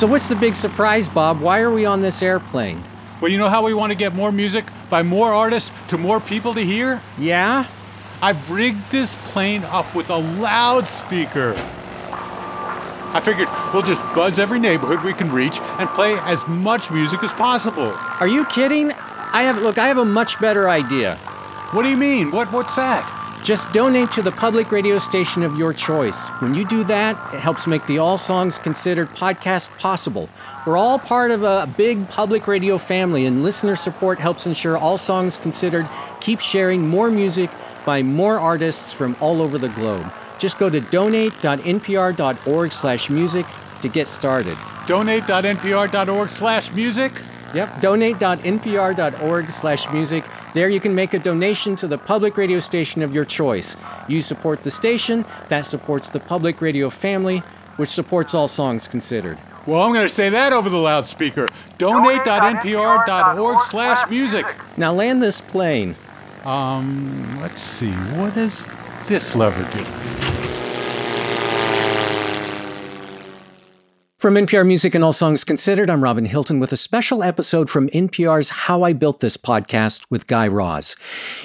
So, what's the big surprise, Bob? Why are we on this airplane? Well, you know how we want to get more music by more artists to more people to hear? Yeah? I've rigged this plane up with a loudspeaker. I figured we'll just buzz every neighborhood we can reach and play as much music as possible. Are you kidding? I have look, I have a much better idea. What do you mean? What what's that? Just donate to the public radio station of your choice. When you do that, it helps make the All Songs Considered podcast possible. We're all part of a big public radio family, and listener support helps ensure All Songs Considered keeps sharing more music by more artists from all over the globe. Just go to donate.npr.org/music to get started. Donate.npr.org/music. Yep, donate.npr.org slash music. There you can make a donation to the public radio station of your choice. You support the station, that supports the public radio family, which supports all songs considered. Well, I'm going to say that over the loudspeaker. Donate.npr.org slash music. Now land this plane. Um, let's see. What does this lever do? From NPR Music and All Songs Considered, I'm Robin Hilton with a special episode from NPR's How I Built This podcast with Guy Raz.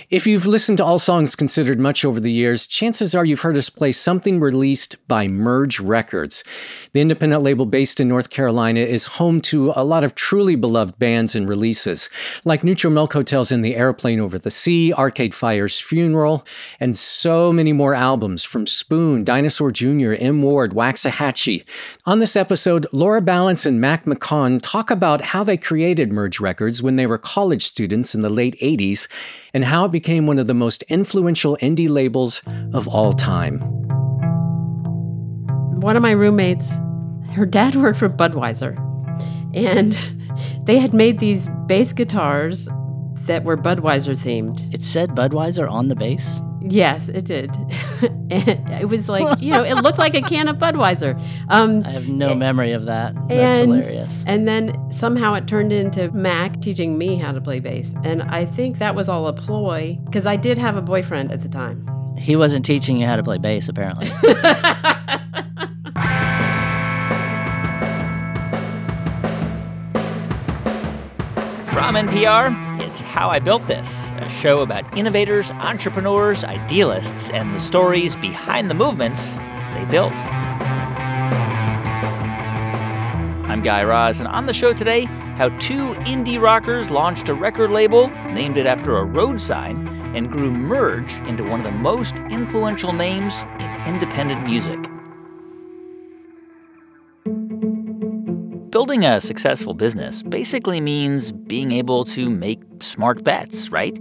If you've listened to All Songs Considered much over the years, chances are you've heard us play something released by Merge Records. The independent label based in North Carolina is home to a lot of truly beloved bands and releases, like Neutral Milk Hotel's In the Airplane Over the Sea, Arcade Fire's Funeral, and so many more albums from Spoon, Dinosaur Jr., M. Ward, Waxahatchee. On this episode, episode, Laura Ballance and Mac McCaughan talk about how they created Merge Records when they were college students in the late 80s and how it became one of the most influential indie labels of all time. One of my roommates, her dad worked for Budweiser, and they had made these bass guitars that were Budweiser themed. It said Budweiser on the bass? Yes, it did. it was like you know, it looked like a can of Budweiser. Um, I have no it, memory of that. That's and, hilarious. And then somehow it turned into Mac teaching me how to play bass, and I think that was all a ploy because I did have a boyfriend at the time. He wasn't teaching you how to play bass, apparently. From NPR, it's How I Built This a show about innovators, entrepreneurs, idealists, and the stories behind the movements they built. I'm Guy Raz, and on the show today, how two indie rockers launched a record label, named it after a road sign, and grew Merge into one of the most influential names in independent music. Building a successful business basically means being able to make smart bets, right?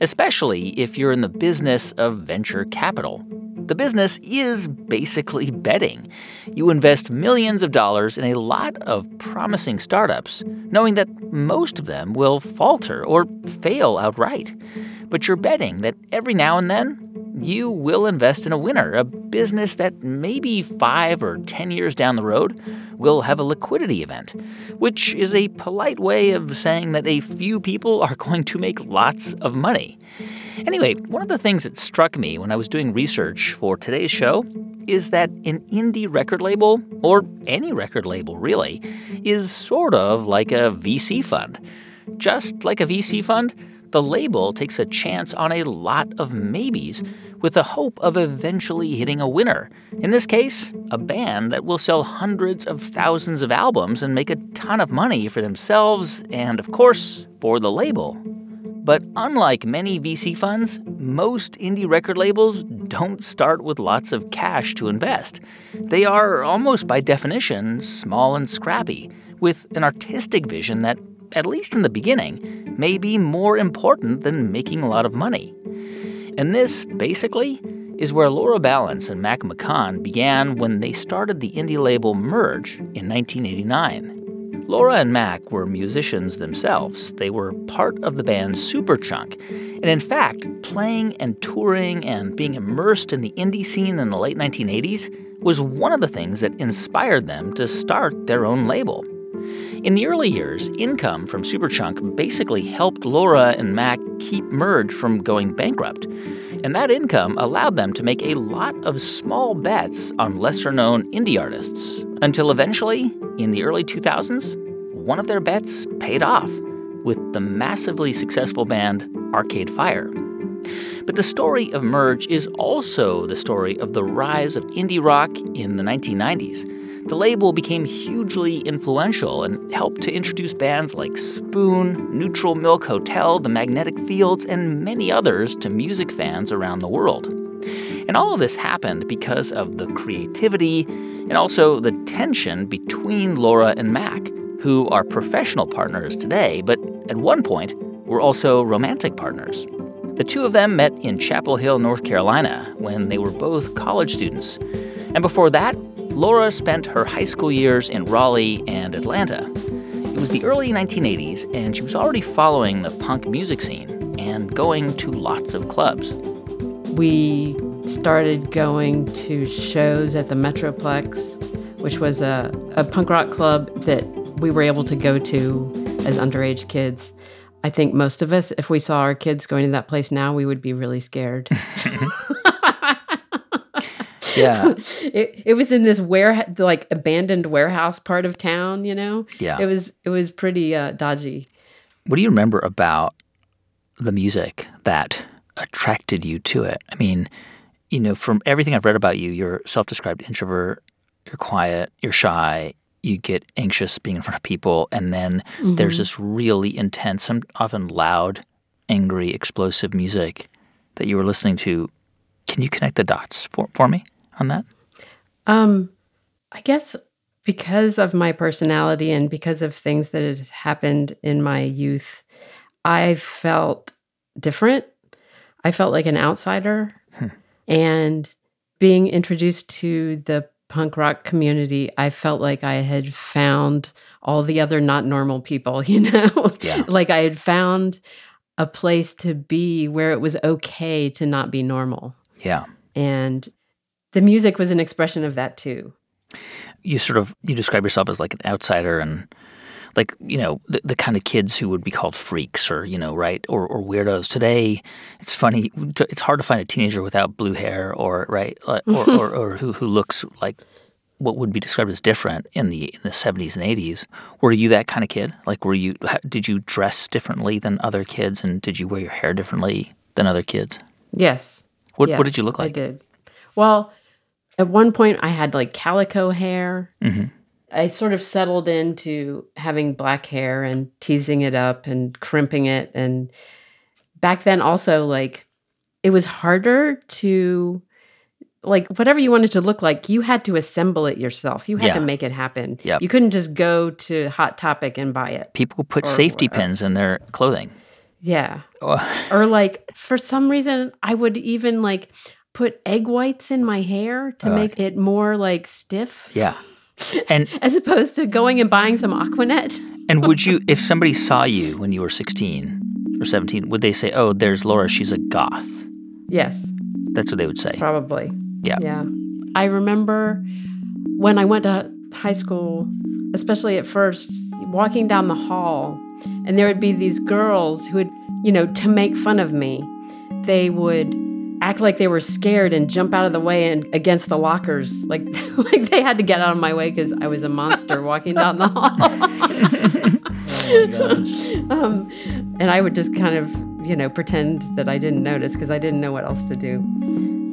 Especially if you're in the business of venture capital. The business is basically betting. You invest millions of dollars in a lot of promising startups, knowing that most of them will falter or fail outright. But you're betting that every now and then you will invest in a winner, a business that maybe five or 10 years down the road will have a liquidity event, which is a polite way of saying that a few people are going to make lots of money. Anyway, one of the things that struck me when I was doing research for today's show is that an indie record label, or any record label really, is sort of like a VC fund. Just like a VC fund, the label takes a chance on a lot of maybes with the hope of eventually hitting a winner. In this case, a band that will sell hundreds of thousands of albums and make a ton of money for themselves and, of course, for the label. But unlike many VC funds, most indie record labels don't start with lots of cash to invest. They are, almost by definition, small and scrappy, with an artistic vision that, at least in the beginning, may be more important than making a lot of money. And this, basically, is where Laura Ballance and Mac McCaughan began when they started the indie label Merge in 1989. Laura and Mac were musicians themselves. They were part of the band Superchunk. And in fact, playing and touring and being immersed in the indie scene in the late 1980s was one of the things that inspired them to start their own label. In the early years, income from Superchunk basically helped Laura and Mac keep Merge from going bankrupt. And that income allowed them to make a lot of small bets on lesser known indie artists until eventually, in the early 2000s, one of their bets paid off with the massively successful band Arcade Fire. But the story of Merge is also the story of the rise of indie rock in the 1990s. The label became hugely influential and helped to introduce bands like Spoon, Neutral Milk Hotel, The Magnetic Fields, and many others to music fans around the world. And all of this happened because of the creativity and also the tension between Laura and Mac, who are professional partners today, but at one point were also romantic partners. The two of them met in Chapel Hill, North Carolina, when they were both college students. And before that, Laura spent her high school years in Raleigh and Atlanta. It was the early 1980s, and she was already following the punk music scene and going to lots of clubs. We started going to shows at the Metroplex, which was a, a punk rock club that we were able to go to as underage kids. I think most of us, if we saw our kids going to that place now, we would be really scared. Yeah. it, it was in this ware like abandoned warehouse part of town, you know? Yeah. It was it was pretty uh, dodgy. What do you remember about the music that attracted you to it? I mean, you know, from everything I've read about you, you're self-described introvert, you're quiet, you're shy, you get anxious being in front of people, and then mm-hmm. there's this really intense, some often loud, angry, explosive music that you were listening to. Can you connect the dots for, for me? On that? Um, I guess because of my personality and because of things that had happened in my youth, I felt different. I felt like an outsider. Hmm. And being introduced to the punk rock community, I felt like I had found all the other not normal people, you know? Yeah. like I had found a place to be where it was okay to not be normal. Yeah. And the music was an expression of that too. You sort of you describe yourself as like an outsider and like you know the, the kind of kids who would be called freaks or you know right or, or weirdos. Today it's funny it's hard to find a teenager without blue hair or right uh, or, or, or, who, who looks like what would be described as different in the in the 70s and 80s were you that kind of kid? Like were you did you dress differently than other kids and did you wear your hair differently than other kids? Yes. What, yes, what did you look like? i did. Well at one point, I had like calico hair. Mm-hmm. I sort of settled into having black hair and teasing it up and crimping it. And back then, also, like, it was harder to like whatever you wanted to look like, you had to assemble it yourself. You had yeah. to make it happen. Yep. You couldn't just go to Hot Topic and buy it. People put or, safety pins in their clothing. Yeah. or like for some reason I would even like put egg whites in my hair to uh, make it more like stiff. Yeah. And as opposed to going and buying some Aqua Net. And would you if somebody saw you when you were 16 or 17, would they say, "Oh, there's Laura, she's a goth?" Yes. That's what they would say. Probably. Yeah. Yeah. I remember when I went to high school, especially at first, walking down the hall, and there would be these girls who would, you know, to make fun of me, they would act like they were scared and jump out of the way and against the lockers like like they had to get out of my way because I was a monster walking down the hall. oh um, and I would just kind of you know pretend that I didn't notice because I didn't know what else to do.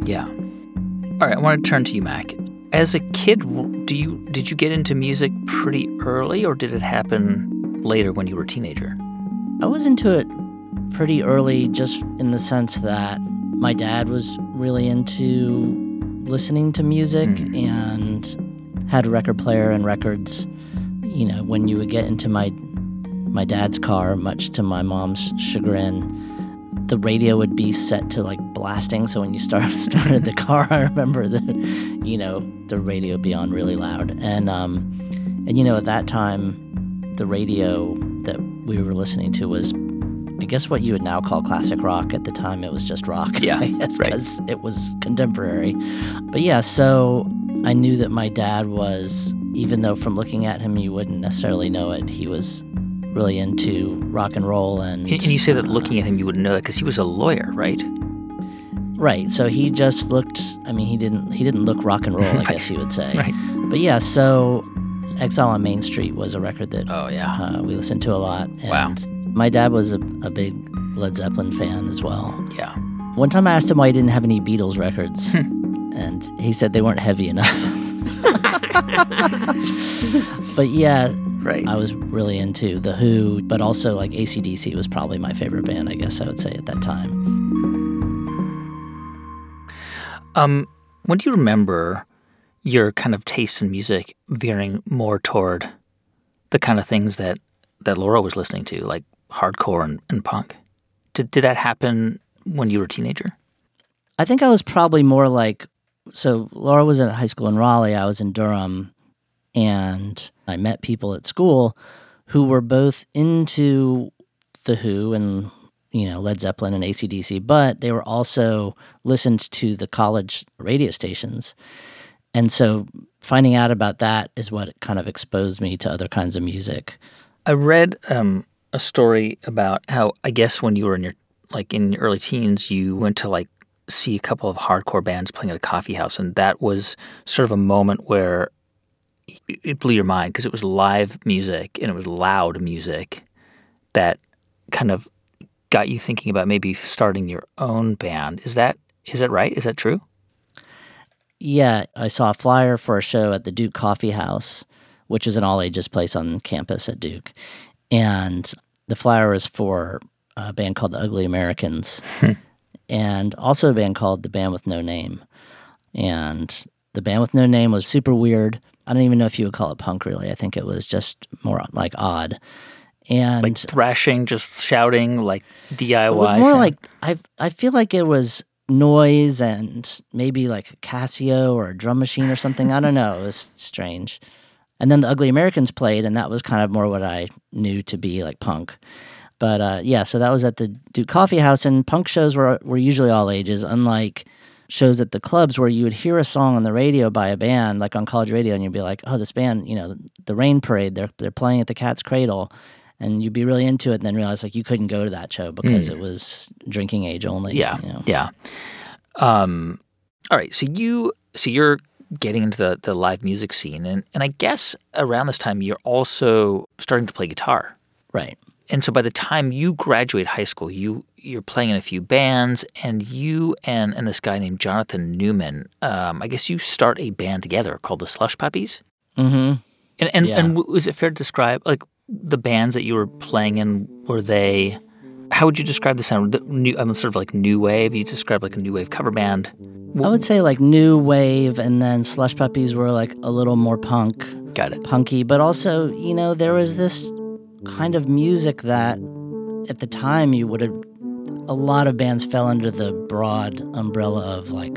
Yeah. All right, I want to turn to you, Mac. As a kid, do you did you get into music pretty early, or did it happen later when you were a teenager? I was into it pretty early, just in the sense that my dad was really into listening to music mm-hmm. and had a record player and records. You know, when you would get into my my dad's car, much to my mom's chagrin, the radio would be set to like blasting. So when you start started the car, I remember the, you know, the radio be on really loud. And um, and you know at that time, the radio that we were listening to was I guess what you would now call classic rock. At the time, it was just rock. Yeah, because right. it was contemporary. But yeah, so I knew that my dad was, even though from looking at him you wouldn't necessarily know it, he was really into rock and roll. And and, you say that looking at him you wouldn't know it because he was a lawyer, right? Right. So he just looked. I mean, he didn't. He didn't look rock and roll. I guess you would say. Right. But yeah. So, Exile on Main Street was a record that Oh yeah. uh, we listened to a lot. And Wow. My dad was a, a big Led Zeppelin fan as well. Yeah. One time I asked him why he didn't have any Beatles records, Hmm. and he said they weren't heavy enough. but yeah, Right. I was really into The Who, but also like AC/DC was probably my favorite band, I guess I would say at that time. Um, when do you remember your kind of taste in music veering more toward the kind of things that, that Laura was listening to, like hardcore and, and punk? Did, did that happen when you were a teenager? I think I was probably more like so Laura was in high school in Raleigh, I was in Durham, and I met people at school who were both into the Who and you know Led Zeppelin and AC/DC, but they were also listened to the college radio stations. And so finding out about that is what kind of exposed me to other kinds of music. I read um, a story about how I guess when you were in your like in your early teens, you went to like see a couple of hardcore bands playing at a coffee house, and that was sort of a moment where it- blew your mind because it was live music and it was loud music that kind of got you thinking about maybe starting your own band. Is that is that right? Is that true? Yeah, I saw a flyer for a show at the Duke Coffee House, which is an all ages place on campus at Duke. And the flyer was for a band called the Ugly Americans hmm. and also a band called The Band with No Name. And the band with no name was super weird. I don't even know if you would call it punk really. I think it was just more like odd. And Like thrashing, just shouting, like DIY. it was more thing? like I I feel like it was noise and maybe like a Casio or a drum machine or something. I don't know. It was strange. And then the Ugly Americans played, and that was kind of more what I knew to be like punk. But uh, yeah, so that was at the Duke Coffee House, and punk shows were were usually all ages, unlike shows at the clubs where you would hear a song on the radio by a band, like on college radio, and you'd be like, "Oh, this band, you know, the Rain Parade, they're they're playing at the Cat's Cradle," and you'd be really into it, and then realize like you couldn't go to that show because it was drinking age only. Yeah, you know? yeah. Um, all right. So you, so you're getting into the the live music scene, and and I guess around this time you're also starting to play guitar. right. And so by the time you graduate high school, you you're playing in a few bands, and you and and this guy named Jonathan Newman, um, I guess you start a band together called the Slush Puppies. Mm-hmm. And and, Yeah. and was it fair to describe like the bands that you were playing in? Were they? How would you describe the sound? The new, I'm sort of like new wave. You describe like a new wave cover band. I would say like new wave, and then Slush Puppies were like a little more punk, Got it. punky, but also you know there was this kind of music that at the time you would have a lot of bands fell under the broad umbrella of like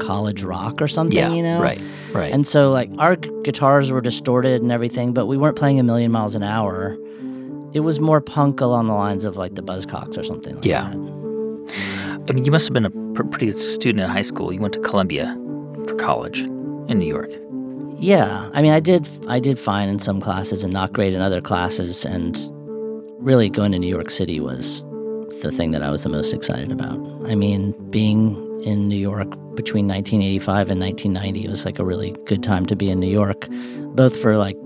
college rock or something, Yeah. you know? Right. Right. And so like our guitars were distorted and everything, but we weren't playing a million miles an hour. It was more punk along the lines of like the Buzzcocks or something like Yeah. that. I mean, you must have been a pr- pretty good student in high school. You went to Columbia for college in New York. Yeah, I mean, I did I did fine in some classes and not great in other classes, and really going to New York City was the thing that I was the most excited about. I mean, being in New York between 1985 and 1990 was like a really good time to be in New York, both for like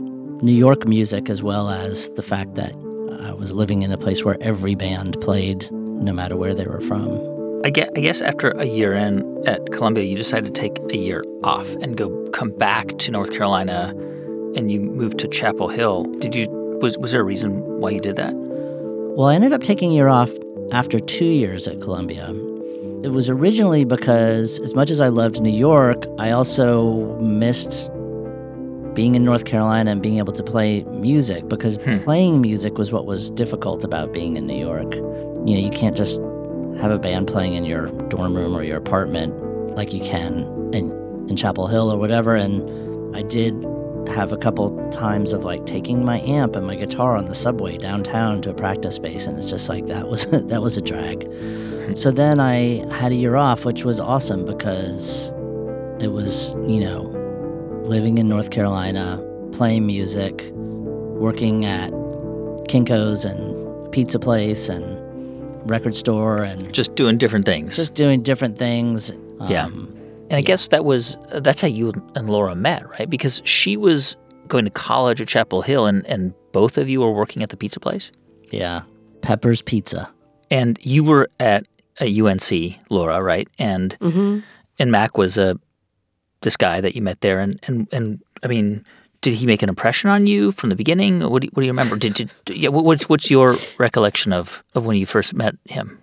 New York music as well as the fact that I was living in a place where every band played, no matter where they were from. I guess, I guess after a year in at Columbia, you decided to take a year off and go come back to North Carolina, and you moved to Chapel Hill. Did you was was there a reason why you did that? Well, I ended up taking a year off after two years at Columbia. It was originally because, as much as I loved New York, I also missed being in North Carolina and being able to play music because hmm. playing music was what was difficult about being in New York. You know, you can't just have a band playing in your dorm room or your apartment like you can in, in Chapel Hill or whatever. And I did have a couple times of like taking my amp and my guitar on the subway downtown to a practice space and it's just like that was that was a drag. Hmm. so then I had a year off which was awesome because it was, you know, living in North Carolina, playing music, working at Kinko's and Pizza Place and record store and Just doing different things. just doing different things. Yeah. Um, And I guess that was that's how you and Laura met, right? Because she was going to college at Chapel Hill, and and both of you were working at the pizza place, yeah. Pepper's Pizza. and you were at a UNC, Laura, right? And hmm and Mac was a this guy that you met there, and and and I mean, did he make an impression on you from the beginning? What do you, what do you remember? Did, did yeah? what- What's what's your recollection of of when you first met him?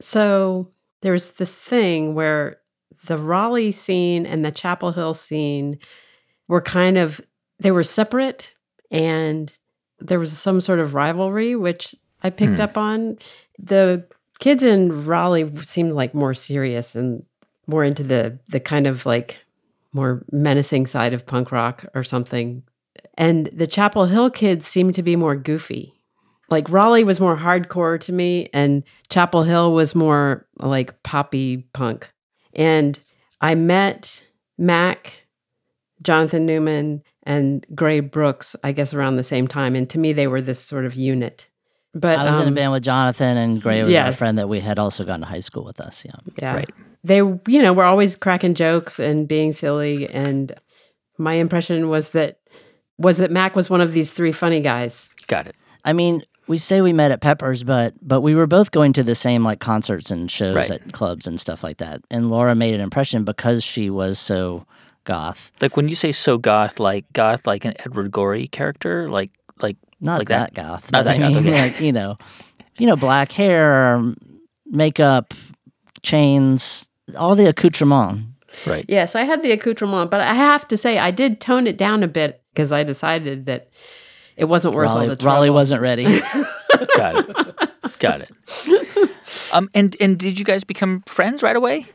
So there was this thing where the Raleigh scene and the Chapel Hill scene were kind of they were separate and there was some sort of rivalry which I picked Hmm. up on. The kids in Raleigh seemed like more serious and more into the the kind of like more menacing side of punk rock or something. And the Chapel Hill kids seemed to be more goofy. Like Raleigh was more hardcore to me, and Chapel Hill was more like poppy punk. And I met Mac, Jonathan Newman, and Gray Brooks, I guess, around the same time. And to me, they were this sort of unit. But I was in a um, band with Jonathan, and Gray was our friend that we had also gone to high school with us. Yeah. Yeah. Right. They, you know, were always cracking jokes and being silly. And my impression was that was that Mac was one of these three funny guys. Got it. I mean, we say we met at Peppers, but but we were both going to the same like concerts and shows Right. at clubs and stuff like that. And Laura made an impression because she was so goth. Like when you say so goth, like goth, like an Edward Gorey character, like like Not Like that, that? goth. Not that I goth, mean, okay. like you know, you know, black hair, makeup, chains, all the accoutrement. right. Yes, I had the accoutrement, but I have to say I did tone it down a bit because I decided that it wasn't worth all Raleigh, the trouble. Raleigh wasn't ready. Got it. Got it. Um, and and did you guys become friends right away?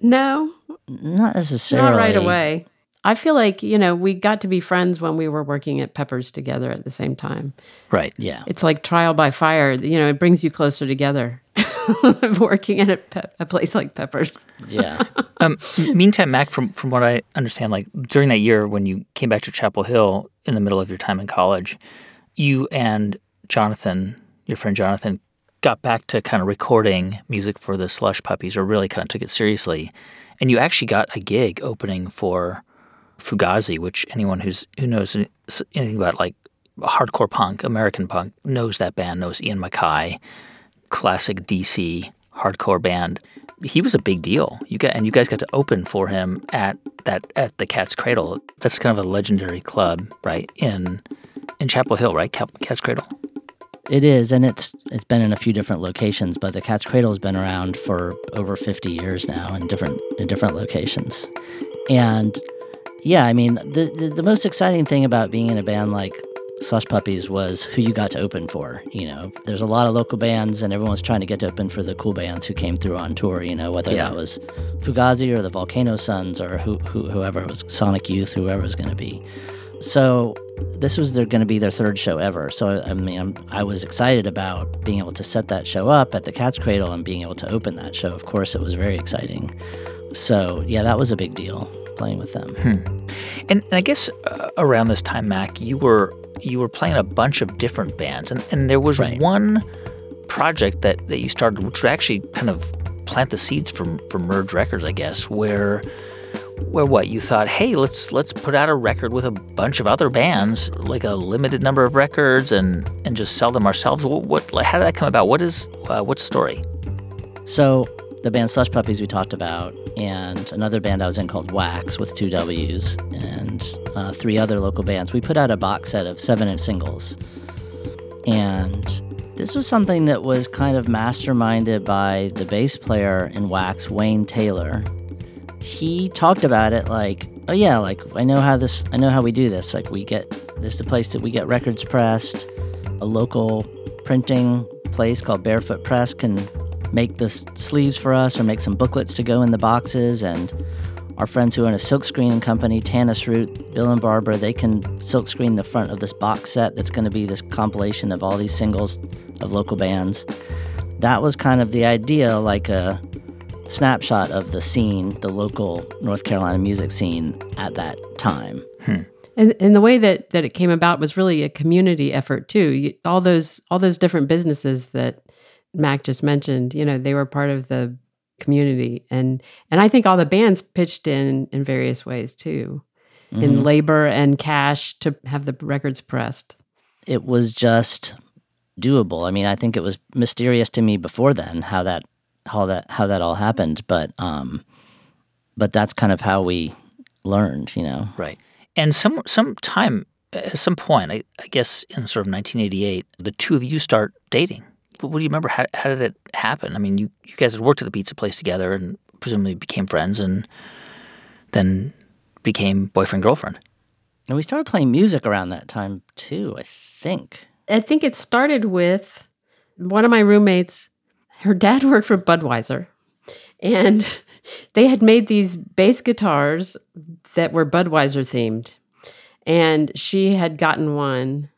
No, Not necessarily. not right away. I feel like, you know, we got to be friends when we were working at Peppers together at the same time. Right. Yeah. It's like trial by fire. You know, it brings you closer together working at a, pe- a place like Peppers. Yeah. Um, meantime, Mac, from from what I understand, like during that year when you came back to Chapel Hill in the middle of your time in college, you and Jonathan, your friend Jonathan, got back to kind of recording music for the Slush Puppies, or really kind of took it seriously, and you actually got a gig opening for Fugazi, which anyone who's who knows anything about like hardcore punk, American punk, knows that band, knows Ian MacKaye, classic DC hardcore band. He was a big deal. You got and you guys got to open for him at that at the Cat's Cradle. That's kind of a legendary club, right? In in Chapel Hill, right? Cat's Cradle. It is, and it's it's been in a few different locations, but the Cat's Cradle's been around for over fifty years now in different in different locations. And yeah, I mean the, the the most exciting thing about being in a band like Slush Puppies was who you got to open for. You know, there's a lot of local bands, and everyone's trying to get to open for the cool bands who came through on tour. You know, whether Yeah. that was Fugazi or the Volcano Suns or who, who whoever it was Sonic Youth, whoever it was going to be. So this was their going to be their third show ever. So I mean, I'm, I was excited about being able to set that show up at the Cat's Cradle and being able to open that show. Of course, it was very exciting. So yeah, that was a big deal playing with them. And, and I guess uh, around this time, Mac, you were you were playing a bunch of different bands, and, and there was Right. one project that, that you started, which would actually kind of plant the seeds for for Merge Records, I guess, where where what you thought, hey, let's let's put out a record with a bunch of other bands, like a limited number of records, and and just sell them ourselves. What, what how did that come about? What is uh, what's the story? So the band Slush Puppies we talked about, and another band I was in called Wax with two W's, and uh, three other local bands. We put out a box set of seven-inch singles, and this was something that was kind of masterminded by the bass player in Wax, Wayne Taylor. He talked about it like, oh yeah, like I know how this, I know how we do this. Like we get this is the place that we get records pressed. A local printing place called Barefoot Press can make the sleeves for us or make some booklets to go in the boxes and our friends who own a silk screening company Tannis Root, Bill and Barbara, they can silk screen the front of this box set that's going to be this compilation of all these singles of local bands. That was kind of the idea, like a snapshot of the scene, the local North Carolina music scene at that time. Hmm. And, and the way that, that it came about was really a community effort too. You, all those all those different businesses that Mac just mentioned, you know, they were part of the community and and I think all the bands pitched in in various ways too. Mm-hmm. In labor and cash to have the records pressed. It was just doable. I mean, I think it was mysterious to me before then how that how that how that all happened, but um but that's kind of how we learned, you know. Right. And some some time at some point, I, I guess in sort of 1988, the two of you start dating. What, what do you remember? How, how did it happen? I mean, you, you guys had worked at the pizza place together and presumably became friends and then became boyfriend girlfriend. And we started playing music around that time too, I think. I think it started with one of my roommates, her dad worked for Budweiser, and they had made these bass guitars that were Budweiser themed. And she had gotten one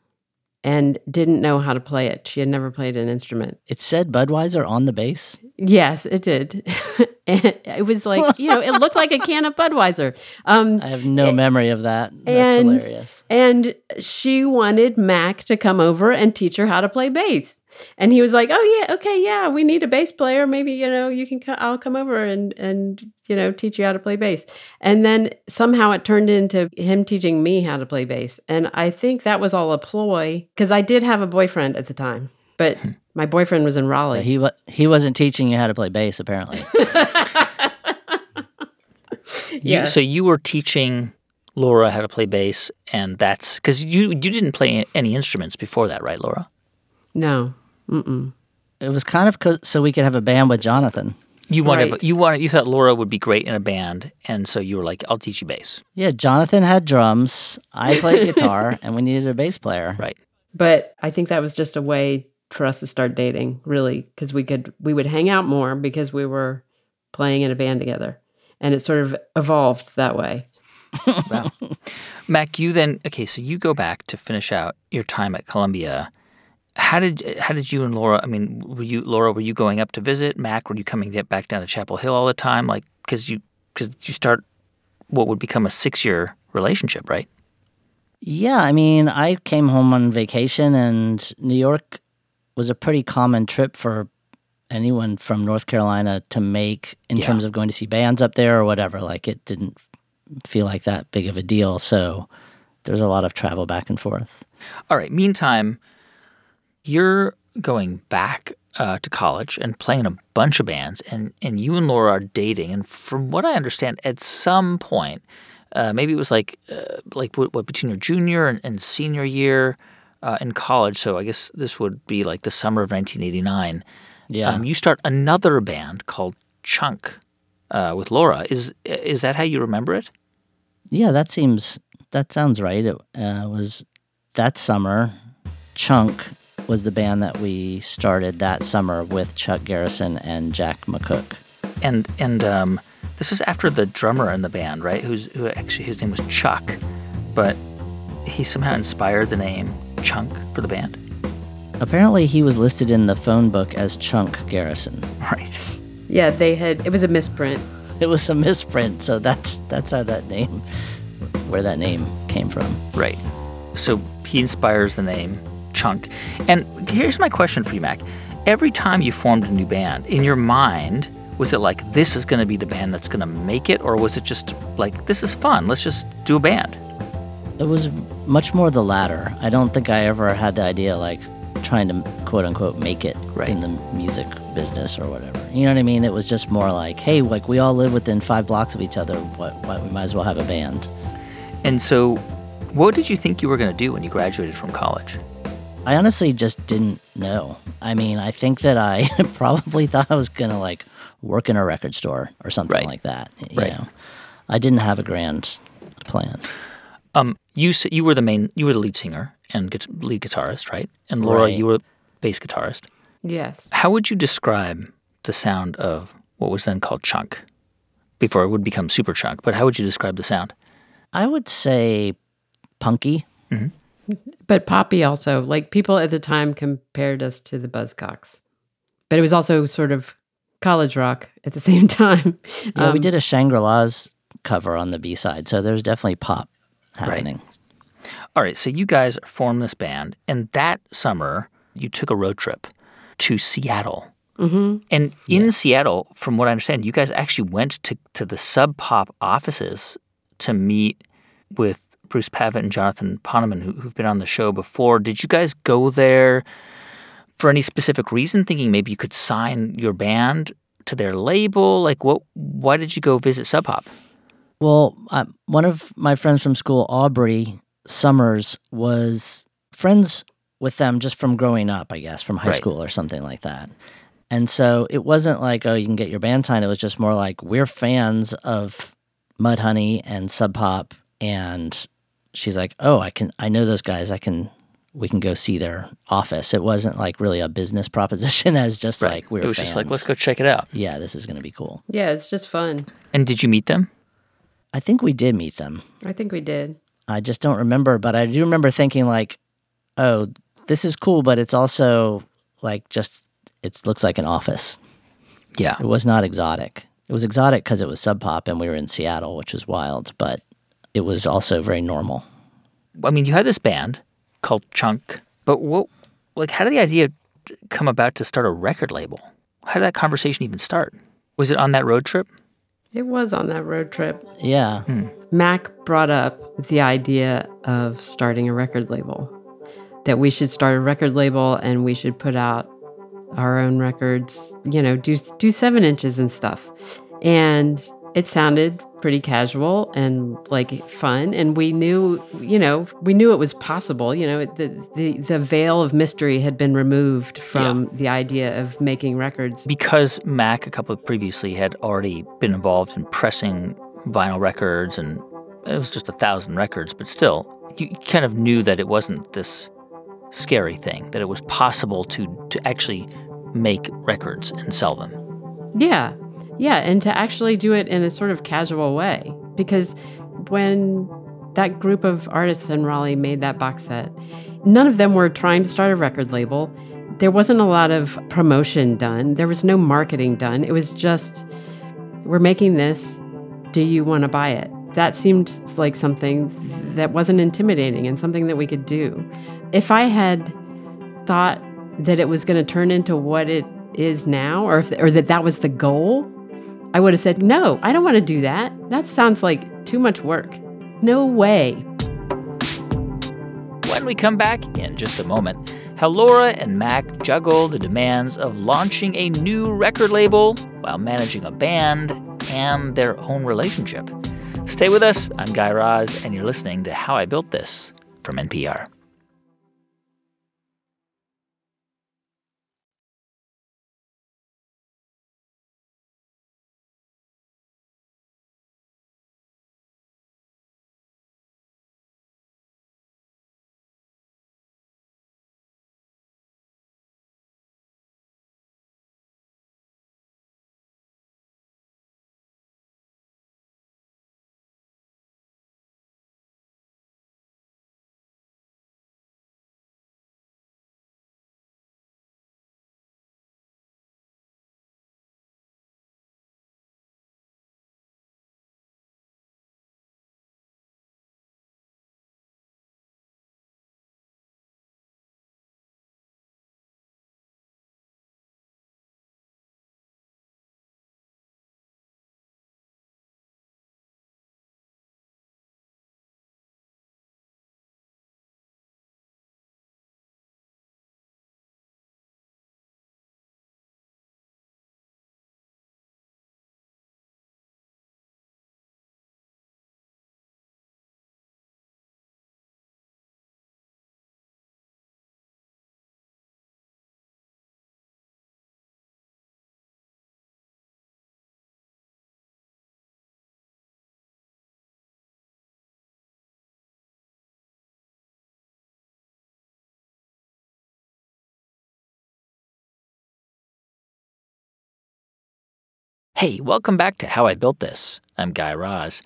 and didn't know how to play it. She had never played an instrument. It said Budweiser on the bass. Yes, it did. and it was like, you know, it looked like a can of Budweiser. Um, I have no it- memory of that. That's and- hilarious. and she wanted Mac to come over and teach her how to play bass. And he was like, "Oh yeah, okay, yeah, we need a bass player. Maybe you know you can. Co- I'll come over and and you know teach you how to play bass." And then somehow it turned into him teaching me how to play bass. And I think that was all a ploy because I did have a boyfriend at the time, but my boyfriend was in Raleigh. He wa- he wasn't teaching you how to play bass apparently. You, Yeah. so you were teaching Laura how to play bass, and that's because you you didn't play any instruments before that, right, Laura? no, mm-mm. it was kind of 'cause- so we could have a band with Jonathan. You wanted Right. you wanted you thought Laura would be great in a band, and so you were like, "I'll teach you bass." Yeah, Jonathan had drums, I played guitar, and we needed a bass player. Right. but I think that was just a way for us to start dating, really, because we could we would hang out more because we were playing in a band together, and it sort of evolved that way. Mac, you then okay, so you go back to finish out your time at Columbia. How did how did you and Laura? I mean, were you Laura? Were you going up to visit Mac? Were you coming get back down to Chapel Hill all the time? Like, because you because you start what would become a six year relationship, right? Yeah, I mean, I came home on vacation, and New York was a pretty common trip for anyone from North Carolina to make in Yeah. terms of going to see bands up there or whatever. Like, it didn't feel like that big of a deal. So there's a lot of travel back and forth. All right. Meantime, you're going back uh, to college and playing a bunch of bands, and, and you and Laura are dating. And from what I understand, at some point, uh, maybe it was like uh, like what, what between your junior and, and senior year uh, in college. So I guess this would be like the summer of 1989. Yeah. Um, you start another band called Chunk uh, with Laura. Is is that how you remember it? Yeah, that seems that sounds right. It uh, was that summer. Chunk was the band that we started that summer with Chuck Garrison and Jack McCook. and and um, this is after the drummer in the band, right? Who's who actually his name was Chuck, but he somehow inspired the name Chunk for the band, Apparently, he was listed in the phone book as Chunk Garrison. right? Yeah, they had it was a misprint. It was a misprint, so that's that's how that name, where that name came from. Right. So he inspires the name Chunk. And here's my question for you, Mac. Every time you formed a new band, in your mind, was it like this is going to be the band that's going to make it, or was it just like this is fun? Let's just do a band. It was much more the latter. I don't think I ever had the idea like trying to quote unquote make it Right. in the music business or whatever. You know what I mean? It was just more like, hey, like we all live within five blocks of each other. What? What? We might as well have a band. And so, what did you think you were going to do when you graduated from college? I honestly just didn't know. I mean, I think that I probably thought I was gonna like work in a record store or something Right. like that. You Right. know, I didn't have a grand plan. Um, you s- you were the main, you were the lead singer and guit- lead guitarist, right? And Laura, Right. you were bass guitarist. Yes. How would you describe the sound of what was then called Chunk, before it would become Superchunk? But how would you describe the sound? I would say punky. But poppy also, like people at the time compared us to the Buzzcocks. But it was also sort of college rock at the same time. Yeah, we Um, did a Shangri La's cover on the B side, so there's definitely pop happening. All right, so you guys formed this band, and that summer you took a road trip to Seattle. Mm-hmm. And in Seattle, from what I understand, you guys actually went to, to the Sub Pop offices to meet with Bruce Pavitt and Jonathan Poneman, who, who've been on the show before. Did you guys go there for any specific reason, thinking maybe you could sign your band to their label? Like, what? Why did you go visit Sub Pop? Well, uh, one of my friends from school, Aubrey Summers, was friends with them just from growing up, I guess, from high Right. school or something like that. And so it wasn't like, oh, you can get your band signed. It was just more like, we're fans of Mudhoney and Sub Pop. And she's like, oh, I can, I know those guys. I can, we can go see their office. It wasn't like really a business proposition as just like, we're it was fans. just like, let's go check it out. Yeah, this is going to be cool. Yeah, it's just fun. And did you meet them? I think we did meet them. I think we did. I just don't remember, but I do remember thinking like, "Oh, this is cool," but it's also like just it looks like an office. Yeah. It was not exotic. It was exotic because it was Sub Pop and we were in Seattle, which was wild, but it was also very normal. I mean, you had this band called Chunk, but what, like, how did the idea come about to start a record label? How did that conversation even start? Was it on that road trip? It was on that road trip. Yeah, hmm. Mac brought up the idea of starting a record label, that we should start a record label and we should put out our own records, you know, do do 7 inches and stuff. And it sounded pretty casual and like fun and we knew, you know, we knew it was possible, you know, the the the veil of mystery had been removed from the idea of making records. Because Mac, a couple previously, had already been involved in pressing vinyl records, and it was just a thousand records, but still, you you kind of knew that it wasn't this scary thing, that it was possible to, to actually make records and sell them. Yeah. Yeah. And to actually do it in a sort of casual way. Because when that group of artists in Raleigh made that box set, none of them were trying to start a record label. There wasn't a lot of promotion done, there was no marketing done. It was just, we're making this. Do you want to buy it? That seemed like something that wasn't intimidating and something that we could do. If I had thought that it was going to turn into what it is now or if, or that that was the goal i would have said no i don't want to do that that sounds like too much work no way When we come back in just a moment, how Laura and Mac juggle the demands of launching a new record label while managing a band and their own relationship. Stay with us. I'm Guy Raz, and you're listening to How I Built This from NPR. Hey, welcome back to How I Built This. I'm Guy Raz.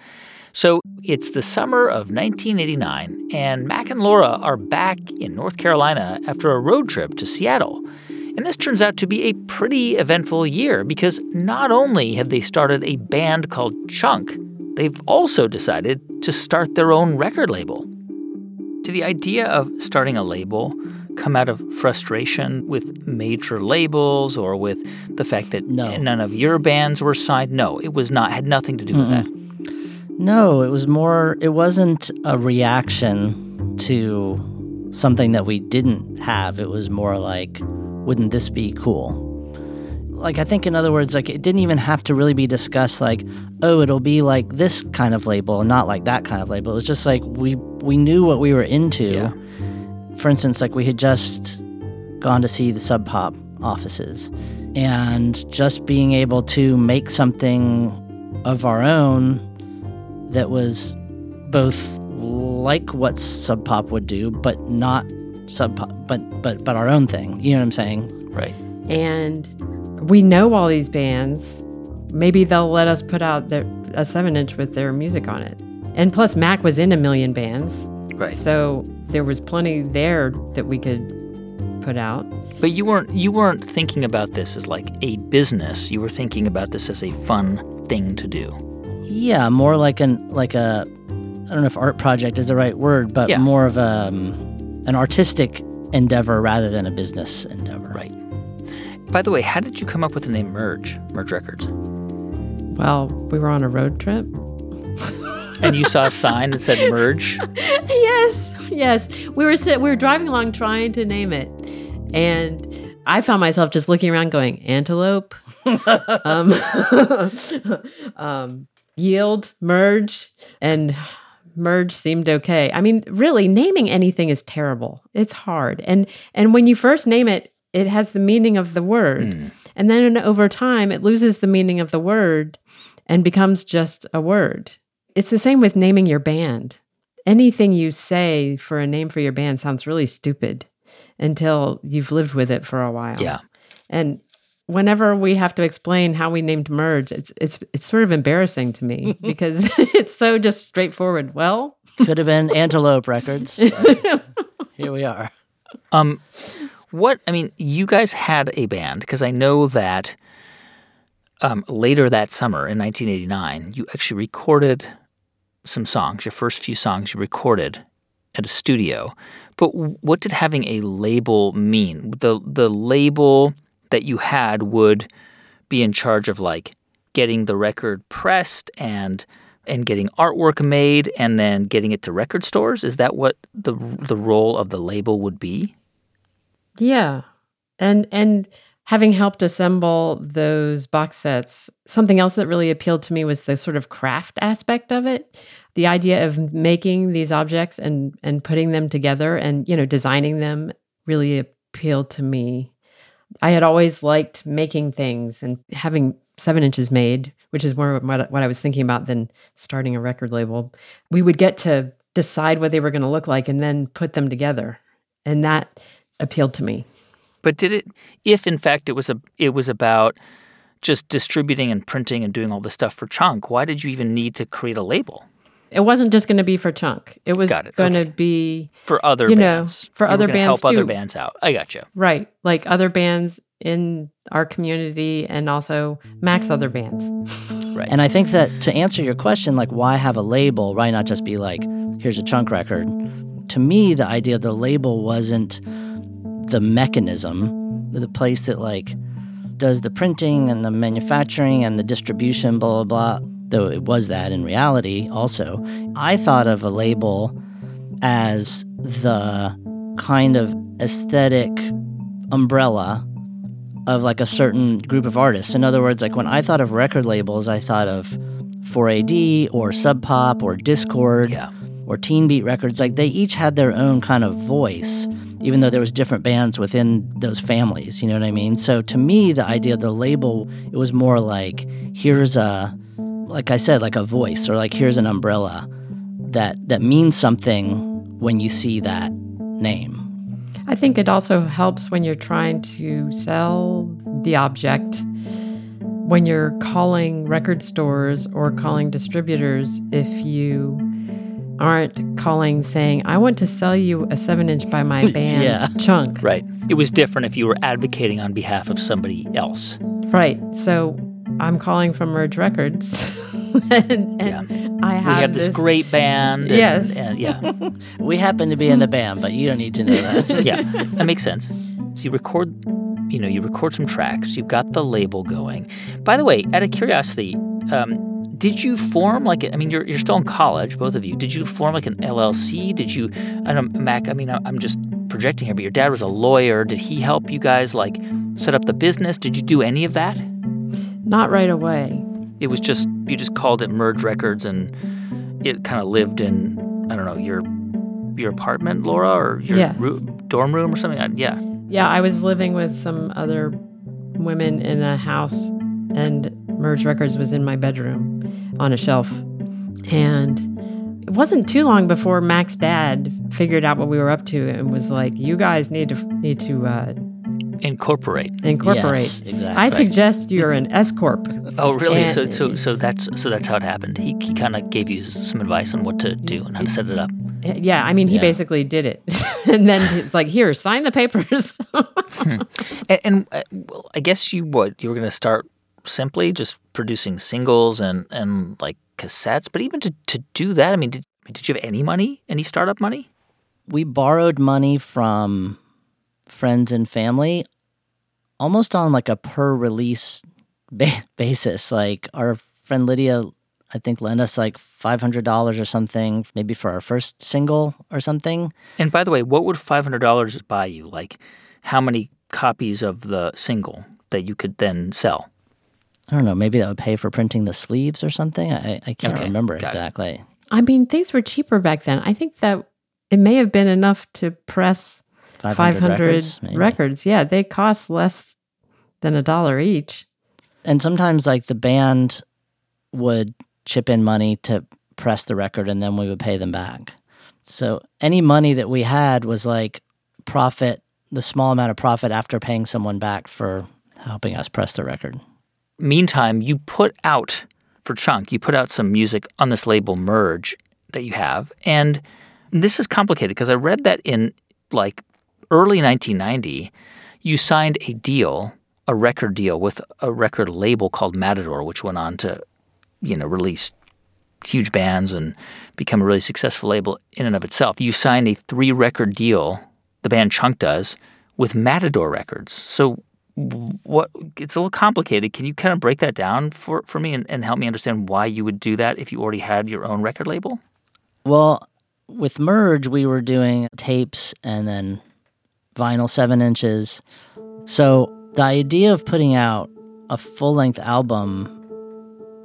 So it's the summer of 1989, and Mac and Laura are back in North Carolina after a road trip to Seattle. And this turns out to be a pretty eventful year because not only have they started a band called Chunk, they've also decided to start their own record label. To the idea of starting a label come out of frustration with major labels or with the fact that No. none of your bands were signed? No, it was not. Had nothing to do with that. No, it was more, it wasn't a reaction to something that we didn't have. It was more like, wouldn't this be cool? Like, I think, in other words, like, it didn't even have to really be discussed, like, oh, it'll be like this kind of label and not like that kind of label. It was just like we, we knew what we were into. Yeah. For instance, like, we had just gone to see the Sub Pop offices and just being able to make something of our own that was both like what Sub Pop would do, but not Sub Pop, but but but our own thing. You know what I'm saying? Right. And we know all these bands. Maybe they'll let us put out their, a seven inch with their music on it. And plus, Mac was in a million bands. Right. So there was plenty there that we could put out. But you weren't you weren't thinking about this as like a business. You were thinking about this as a fun thing to do. Yeah, more like an like a I don't know if art project is the right word, but Yeah. more of a um, an artistic endeavor rather than a business endeavor. Right. By the way, how did you come up with the name Merge, Merge Records? Well, we were on a road trip. And you saw a sign that said Merge? yes, yes. We were sit- we were driving along trying to name it, and I found myself just looking around, going antelope, um, um, yield, merge, and merge seemed okay. I mean, really, naming anything is terrible. It's hard, and and when you first name it, it has the meaning of the word, and then over time, it loses the meaning of the word and becomes just a word. It's the same with naming your band anything you say for a name for your band sounds really stupid until you've lived with it for a while. Yeah. And whenever we have to explain how we named Merge, it's it's it's sort of embarrassing to me because it's so just straightforward. Well, Could have been Antelope Records. Here we are. Um, what I mean, you guys had a band because I know that um, later that summer in 1989, you actually recorded some songs. Your first few songs you recorded at a studio. But what did having a label mean? The the label that you had would be in charge of like getting the record pressed and and getting artwork made and then getting it to record stores. Is that what the the role of the label would be? yeah. And and having helped assemble those box sets, something else that really appealed to me was the sort of craft aspect of it. The idea of making these objects and and putting them together and you know designing them really appealed to me. I had always liked making things and having seven inches made, which is more what, what I was thinking about than starting a record label. We would get to decide what they were going to look like and then put them together, and that appealed to me. But did it if in fact it was a it was about just distributing and printing and doing all this stuff for Chunk, why did you even need to create a label It wasn't just going to be for Chunk. It was it, going to okay. be for other You know, bands? for You other gonna bands, help other bands out. I got you. right, like other bands in our community and also Mac's other bands. Right. And I think that to answer your question, like why have a label? Why not just be like, here's a chunk record? To me, the idea of the label wasn't the mechanism, the place that like does the printing and the manufacturing and the distribution, blah blah blah. Though it was that in reality also. I thought of a label as the kind of aesthetic umbrella of like a certain group of artists. In other words, like when I thought of record labels, I thought of 4AD or Sub Pop or Dischord Yeah. or Teen Beat Records. Like they each had their own kind of voice, even though there mm. was different bands within those families. You know what I mean? So to me, the idea of the label, it was more like here's a, like I said, like a voice or like here's an umbrella that that means something when you see that name. I think it also helps when you're trying to sell the object. When you're calling record stores or calling distributors, if you aren't calling saying, I want to sell you a seven inch by my band Yeah. chunk. Right. It was different if you were advocating on behalf of somebody else. Right. So I'm calling from Merge Records. and, and I We have, have this, great band. and- Yes. and- yeah. We happen to be in the band, but you don't need to know that. yeah, that makes sense. So you record, you know, you record some tracks. You've got the label going. By the way, out of curiosity, um, did you form like I mean, you're you're still in college, both of you. Did you form like an LLC? Did you? I don't, Mac. I mean, I- I'm just projecting here, but your dad was a lawyer. Did he help you guys like set up the business? Did you do any of that? Not right away. It was just you just called it Merge Records, and it kind of lived in I don't know your your apartment, Laura, or your Yes. dorm room or something. I, yeah. Yeah, I was living with some other women in a house, and Merge Records was in my bedroom on a shelf. And it wasn't too long before Mac's dad figured out what we were up to and was like, "You guys need to need to uh, Incorporate. incorporate." Yes, exactly. I suggest you're an S corp. Oh, really? And- so, so, so that's so that's how it happened. He, he kind of gave you some advice on what to do and how to set it up. Yeah, I mean, he Yeah. basically did it, and then it's like, "Here, sign the papers." And, and uh, well, I guess you what you were going to start simply just producing singles and and like cassettes. But even to to do that, I mean, did did you have any money, any startup money? we borrowed money from friends and family almost on like a per release ba- basis like our friend lydia i think lent us like $500 or something maybe for our first single or something And by the way, what would five hundred dollars buy you? Like, how many copies of the single that you could then sell? I don't know maybe that would pay for printing the sleeves or something i, I can't Okay, remember got it. exactly I mean, things were cheaper back then. I think that it may have been enough to press 500, 500 records, records. Yeah, they cost less than a dollar each. and sometimes like the band would chip in money to press the record and then we would pay them back so any money that we had was like profit the small amount of profit after paying someone back for helping us press the record meantime, you put out for Chunk, you put out some music on this label Merge that you have. And this is complicated because I read that in like early 1990, you signed a deal, a record deal with a record label called Matador, which went on to, you know, release huge bands and become a really successful label in and of itself. You signed a three record deal, the band Chunk does, with Matador Records. So what it's a little complicated. Can you kind of break that down for, for me and, and help me understand why you would do that if you already had your own record label? well with merge we were doing tapes and then vinyl seven inches so the idea of putting out a full-length album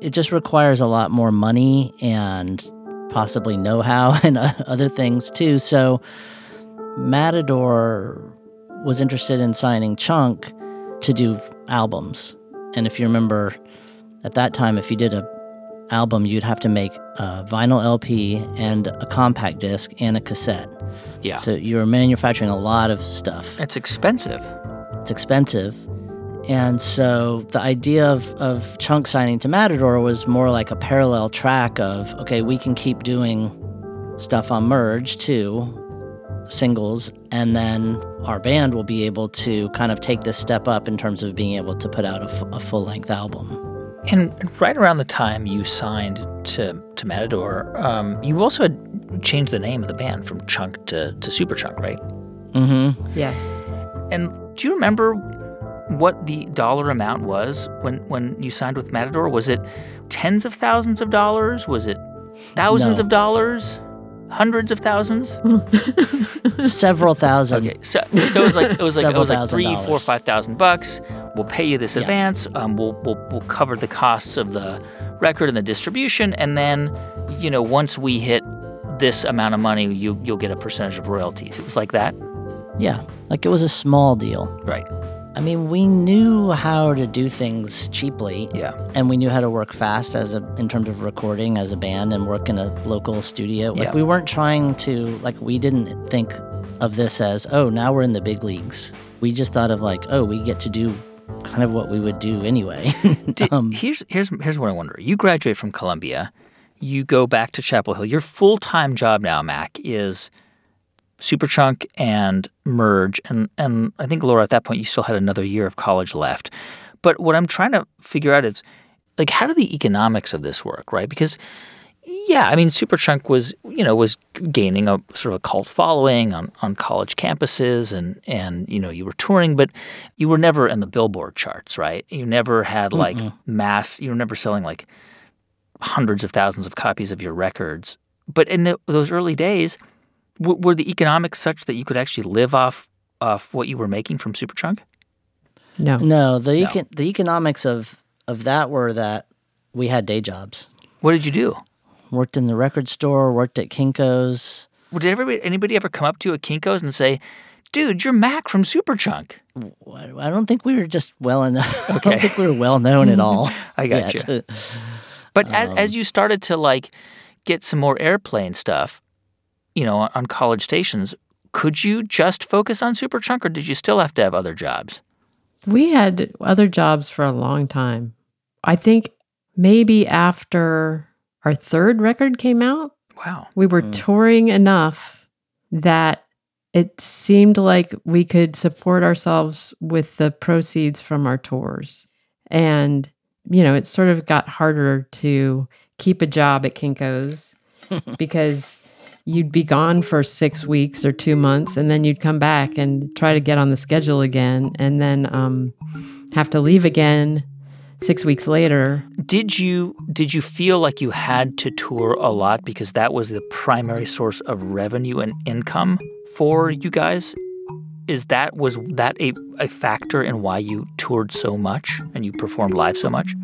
it just requires a lot more money and possibly know-how and other things too so matador was interested in signing chunk to do albums and if you remember at that time if you did a album you'd have to make a vinyl lp and a compact disc and a cassette Yeah. so you were manufacturing a lot of stuff it's expensive. it's expensive. And so the idea of, of chunk signing to Matador was more like a parallel track of, okay, we can keep doing stuff on Merge too, singles, and then our band will be able to kind of take this step up in terms of being able to put out a, f- a full length album. And right around the time you signed to, to Matador, um, you also had changed the name of the band from Chunk to, to Superchunk, right? Mm-hmm. Yes. And do you remember what the dollar amount was when, when you signed with Matador? Was it tens of thousands of dollars? Was it thousands No. of dollars? Hundreds of thousands? Several thousand. Okay, so so it was like it was like it was like thousand three, four, five thousand bucks. We'll pay you this Yeah. advance. Um, we'll we'll we'll cover the costs of the record and the distribution, and then, you know, once we hit this amount of money, you you'll get a percentage of royalties. It was like that, Yeah. Like it was a small deal. right? I mean, we knew how to do things cheaply. Yeah. and we knew how to work fast as a in terms of recording as a band and work in a local studio. Like Yeah. we weren't trying to like we didn't think of this as oh now we're in the big leagues. We just thought of like oh we get to do kind of what we would do anyway. Did, um, here's here's here's what I wonder. You graduate from Columbia, you go back to Chapel Hill. Your full time job now, Mac, is Superchunk and Merge, and and I think Laura, at that point, you still had another year of college left. But what I'm trying to figure out is, like how do the economics of this work, right? Because yeah, I mean Superchunk was, you know, was gaining a sort of a cult following on, on college campuses and and you know, you were touring, but you were never in the Billboard charts, right? You never had like mass you were never selling like hundreds of thousands of copies of your records. But in the, those early days, w- were the economics such that you could actually live off off what you were making from Superchunk? No. No, the econ- the economics of of that were that we had day jobs. What did you do? Worked in the record store, worked at Kinko's. Did everybody, anybody ever come up to you at Kinko's and say, "Dude, you're Mac from Superchunk"? I don't think we were just well enough. I don't think we were well known at all. I got yet. you. But as, as you started to like get some more airplane stuff, you know, on college stations, could you just focus on Superchunk, or did you still have to have other jobs? We had other jobs for a long time. I think maybe after our third record came out, Wow. we were hmm. touring enough that it seemed like we could support ourselves with the proceeds from our tours. And, you know, it sort of got harder to keep a job at Kinko's because you'd be gone for six weeks or two months and then you'd come back and try to get on the schedule again and then um, have to leave again six weeks later. Did you did you feel like you had to tour a lot because that was the primary source of revenue and income for you guys? Is that was that a, a factor in why you toured so much and you performed live so much?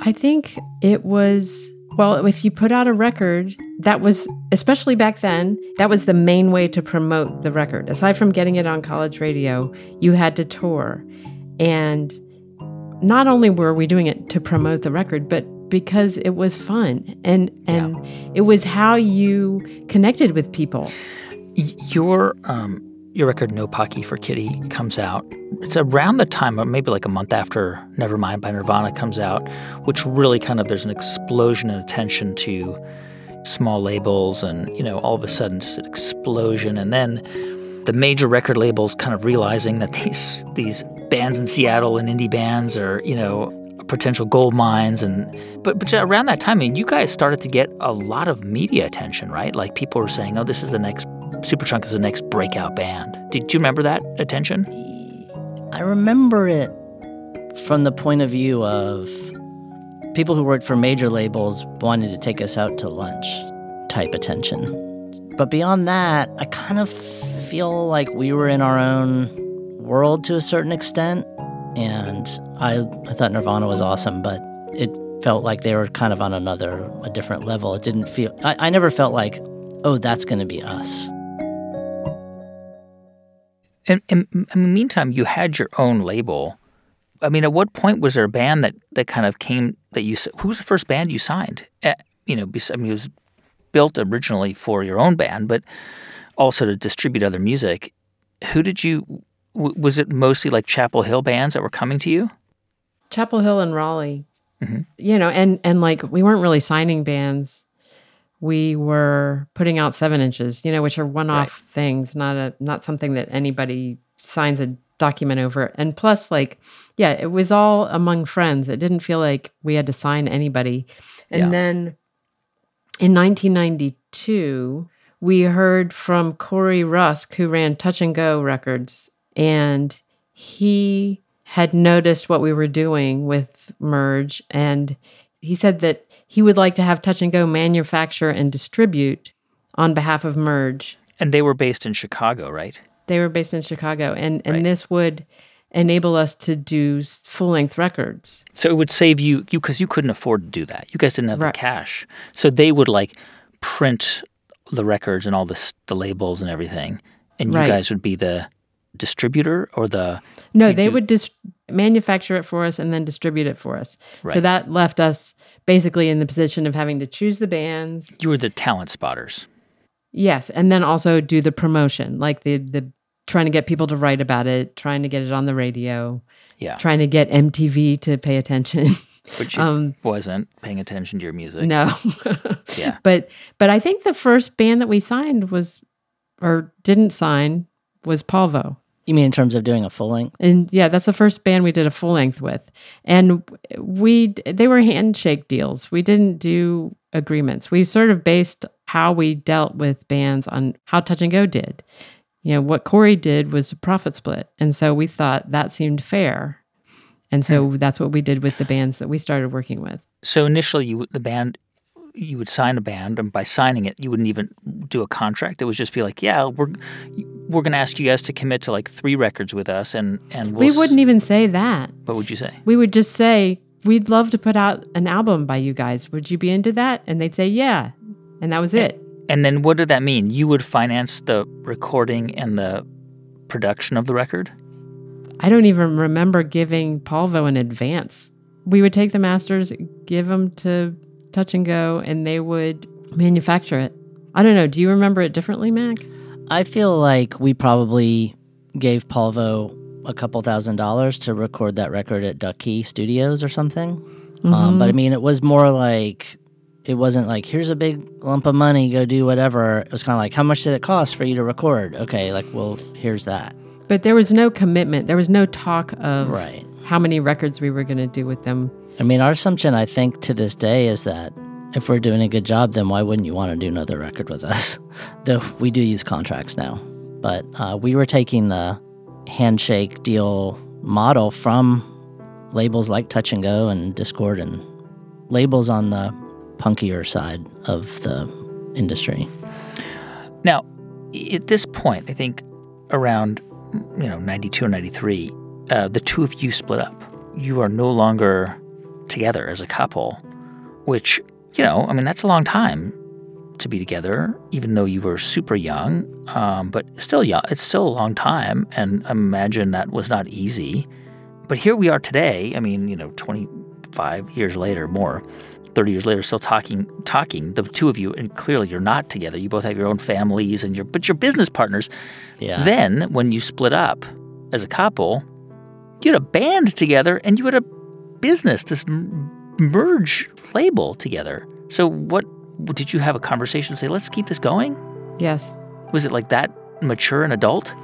I think it was, well, if you put out a record, that was, especially back then, that was the main way to promote the record. Aside from getting it on college radio, you had to tour. And not only were we doing it to promote the record, but because it was fun and and it was how you connected with people. Your um your record No Pocky for Kitty comes out. It's around the time, or maybe like a month after Nevermind by Nirvana comes out, which really kind of there's an explosion in attention to small labels, and you know all of a sudden just an explosion, and then the major record labels kind of realizing that these these bands in Seattle and indie bands are you know potential gold mines. And but but around that time I mean you guys started to get a lot of media attention right? Like people were saying oh this is the next Superchunk is the next breakout band did you remember that attention I remember it from the point of view of people who worked for major labels wanted to take us out to lunch type attention. But beyond that, I kind of feel like we were in our own world to a certain extent. And I, I thought Nirvana was awesome, but it felt like they were kind of on another, a different level. It didn't feel, I, I never felt like, oh, that's going to be us. And, and in the meantime you had your own label I mean at what point was there a band that that kind of came that you who was the first band you signed Eh, you know I mean it was built originally for your own band but also to distribute other music who did you was it mostly like Chapel Hill bands that were coming to you Chapel Hill and Raleigh. You know, and and like we weren't really signing bands. We were putting out seven inches, you know, which are one-off things, not a not something that anybody signs a document over. And plus, like, yeah, it was all among friends. It didn't feel like we had to sign anybody. And Yeah. then in 1992, we heard from Corey Rusk, who ran Touch and Go Records, and he had noticed what we were doing with Merge, and he said that he would like to have Touch and Go manufacture and distribute on behalf of Merge. and they were based in Chicago right They were based in Chicago, and and Right. this would enable us to do full length records. So it would save you you because you couldn't afford to do that. You guys didn't have Right. the cash, so they would like print the records and all the the labels and everything, and you Right. guys would be the distributor or the No, they do- would dis- manufacture it for us and then distribute it for us. So that left us basically in the position of having to choose the bands. you were the talent spotters. Yes, and then also do the promotion, like the the trying to get people to write about it, trying to get it on the radio, Yeah, trying to get MTV to pay attention. Which um, wasn't paying attention to your music. no. Yeah. But but I think the first band that we signed was or didn't sign was Polvo. You mean in terms of doing a full length? And yeah, that's the first band we did a full length with. And we they were handshake deals. We didn't do agreements. We sort of based how we dealt with bands on how Touch and Go did. You know, what Corey did was a profit split. And so we thought that seemed fair. And so hmm. that's what we did with the bands that we started working with. So initially, you the band you would sign a band, and by signing it, you wouldn't even do a contract. It would just be like, yeah, we're we're going to ask you guys to commit to like three records with us, and and we'll we wouldn't even say that. What would you say? We would just say we'd love to put out an album by you guys. Would you be into that? And they'd say yeah, and that was it. And then what did that mean? You would finance the recording and the production of the record. I don't even remember giving Polvo an advance. We would take the masters, give them to Touch and Go, and they would manufacture it. I don't know. Do you remember it differently, Mac? I feel like we probably gave Polvo a couple thousand dollars to record that record at Duck Kee Studios or something. Um, but I mean, it was more like it wasn't like here's a big lump of money, go do whatever. It was kind of like how much did it cost for you to record? Okay, like well, here's that. But there was no commitment. There was no talk of Right. how many records we were going to do with them. I mean, our assumption, I think, to this day is that if we're doing a good job, then why wouldn't you want to do another record with us? Though we do use contracts now. But uh, we were taking the handshake deal model from labels like Touch and Go and Dischord and labels on the punkier side of the industry. Now, at this point, I think around you know 92 or 93, uh, the two of you split up. You are no longer together as a couple, which you know, I mean, that's a long time to be together, even though you were super young. Um, but still young, it's still a long time, and I imagine that was not easy. But here we are today. I mean, you know, 25 years later, more. 30 years later still talking talking the two of you and clearly you're not together you both have your own families and you're but you're business partners Yeah. then when you split up as a couple you had a band together and you had a business this m- merge label together so what did you have a conversation and say let's keep this going Yes. was it like that mature and adult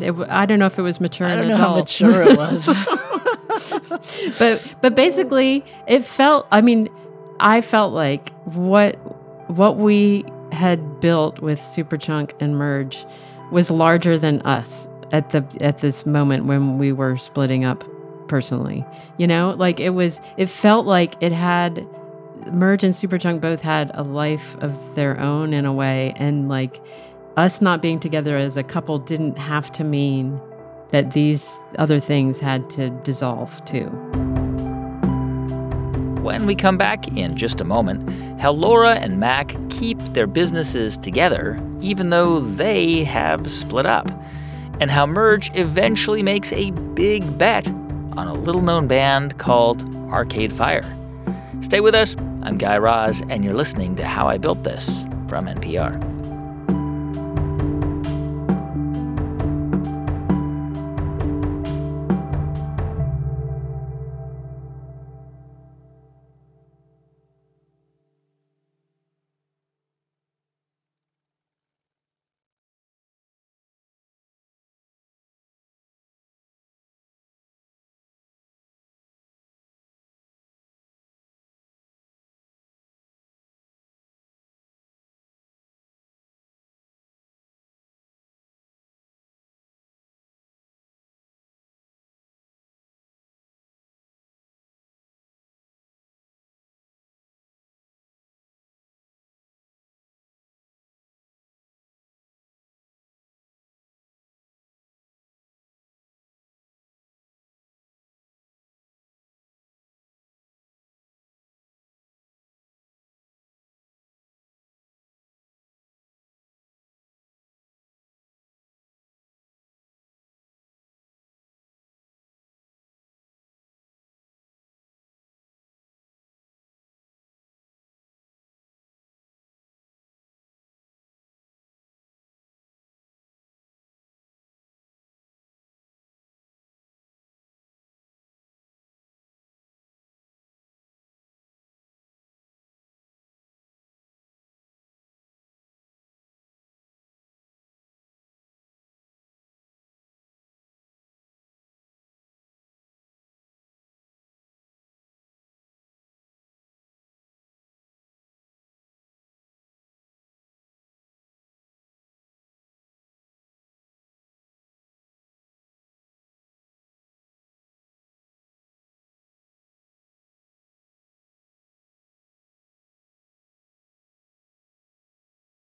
It, I don't know if it was mature I and don't know how adult. mature it was. but but basically it felt i mean i felt like what what we had built with superchunk and merge was larger than us at the at this moment when we were splitting up personally you know like it was it felt like it had merge and superchunk both had a life of their own in a way and like us not being together as a couple didn't have to mean that these other things had to dissolve too. When we come back in just a moment, how Laura and Mac keep their businesses together even though they have split up, and how Merge eventually makes a big bet on a little known band called Arcade Fire. Stay with us. I'm Guy Raz, and you're listening to How I Built This from NPR.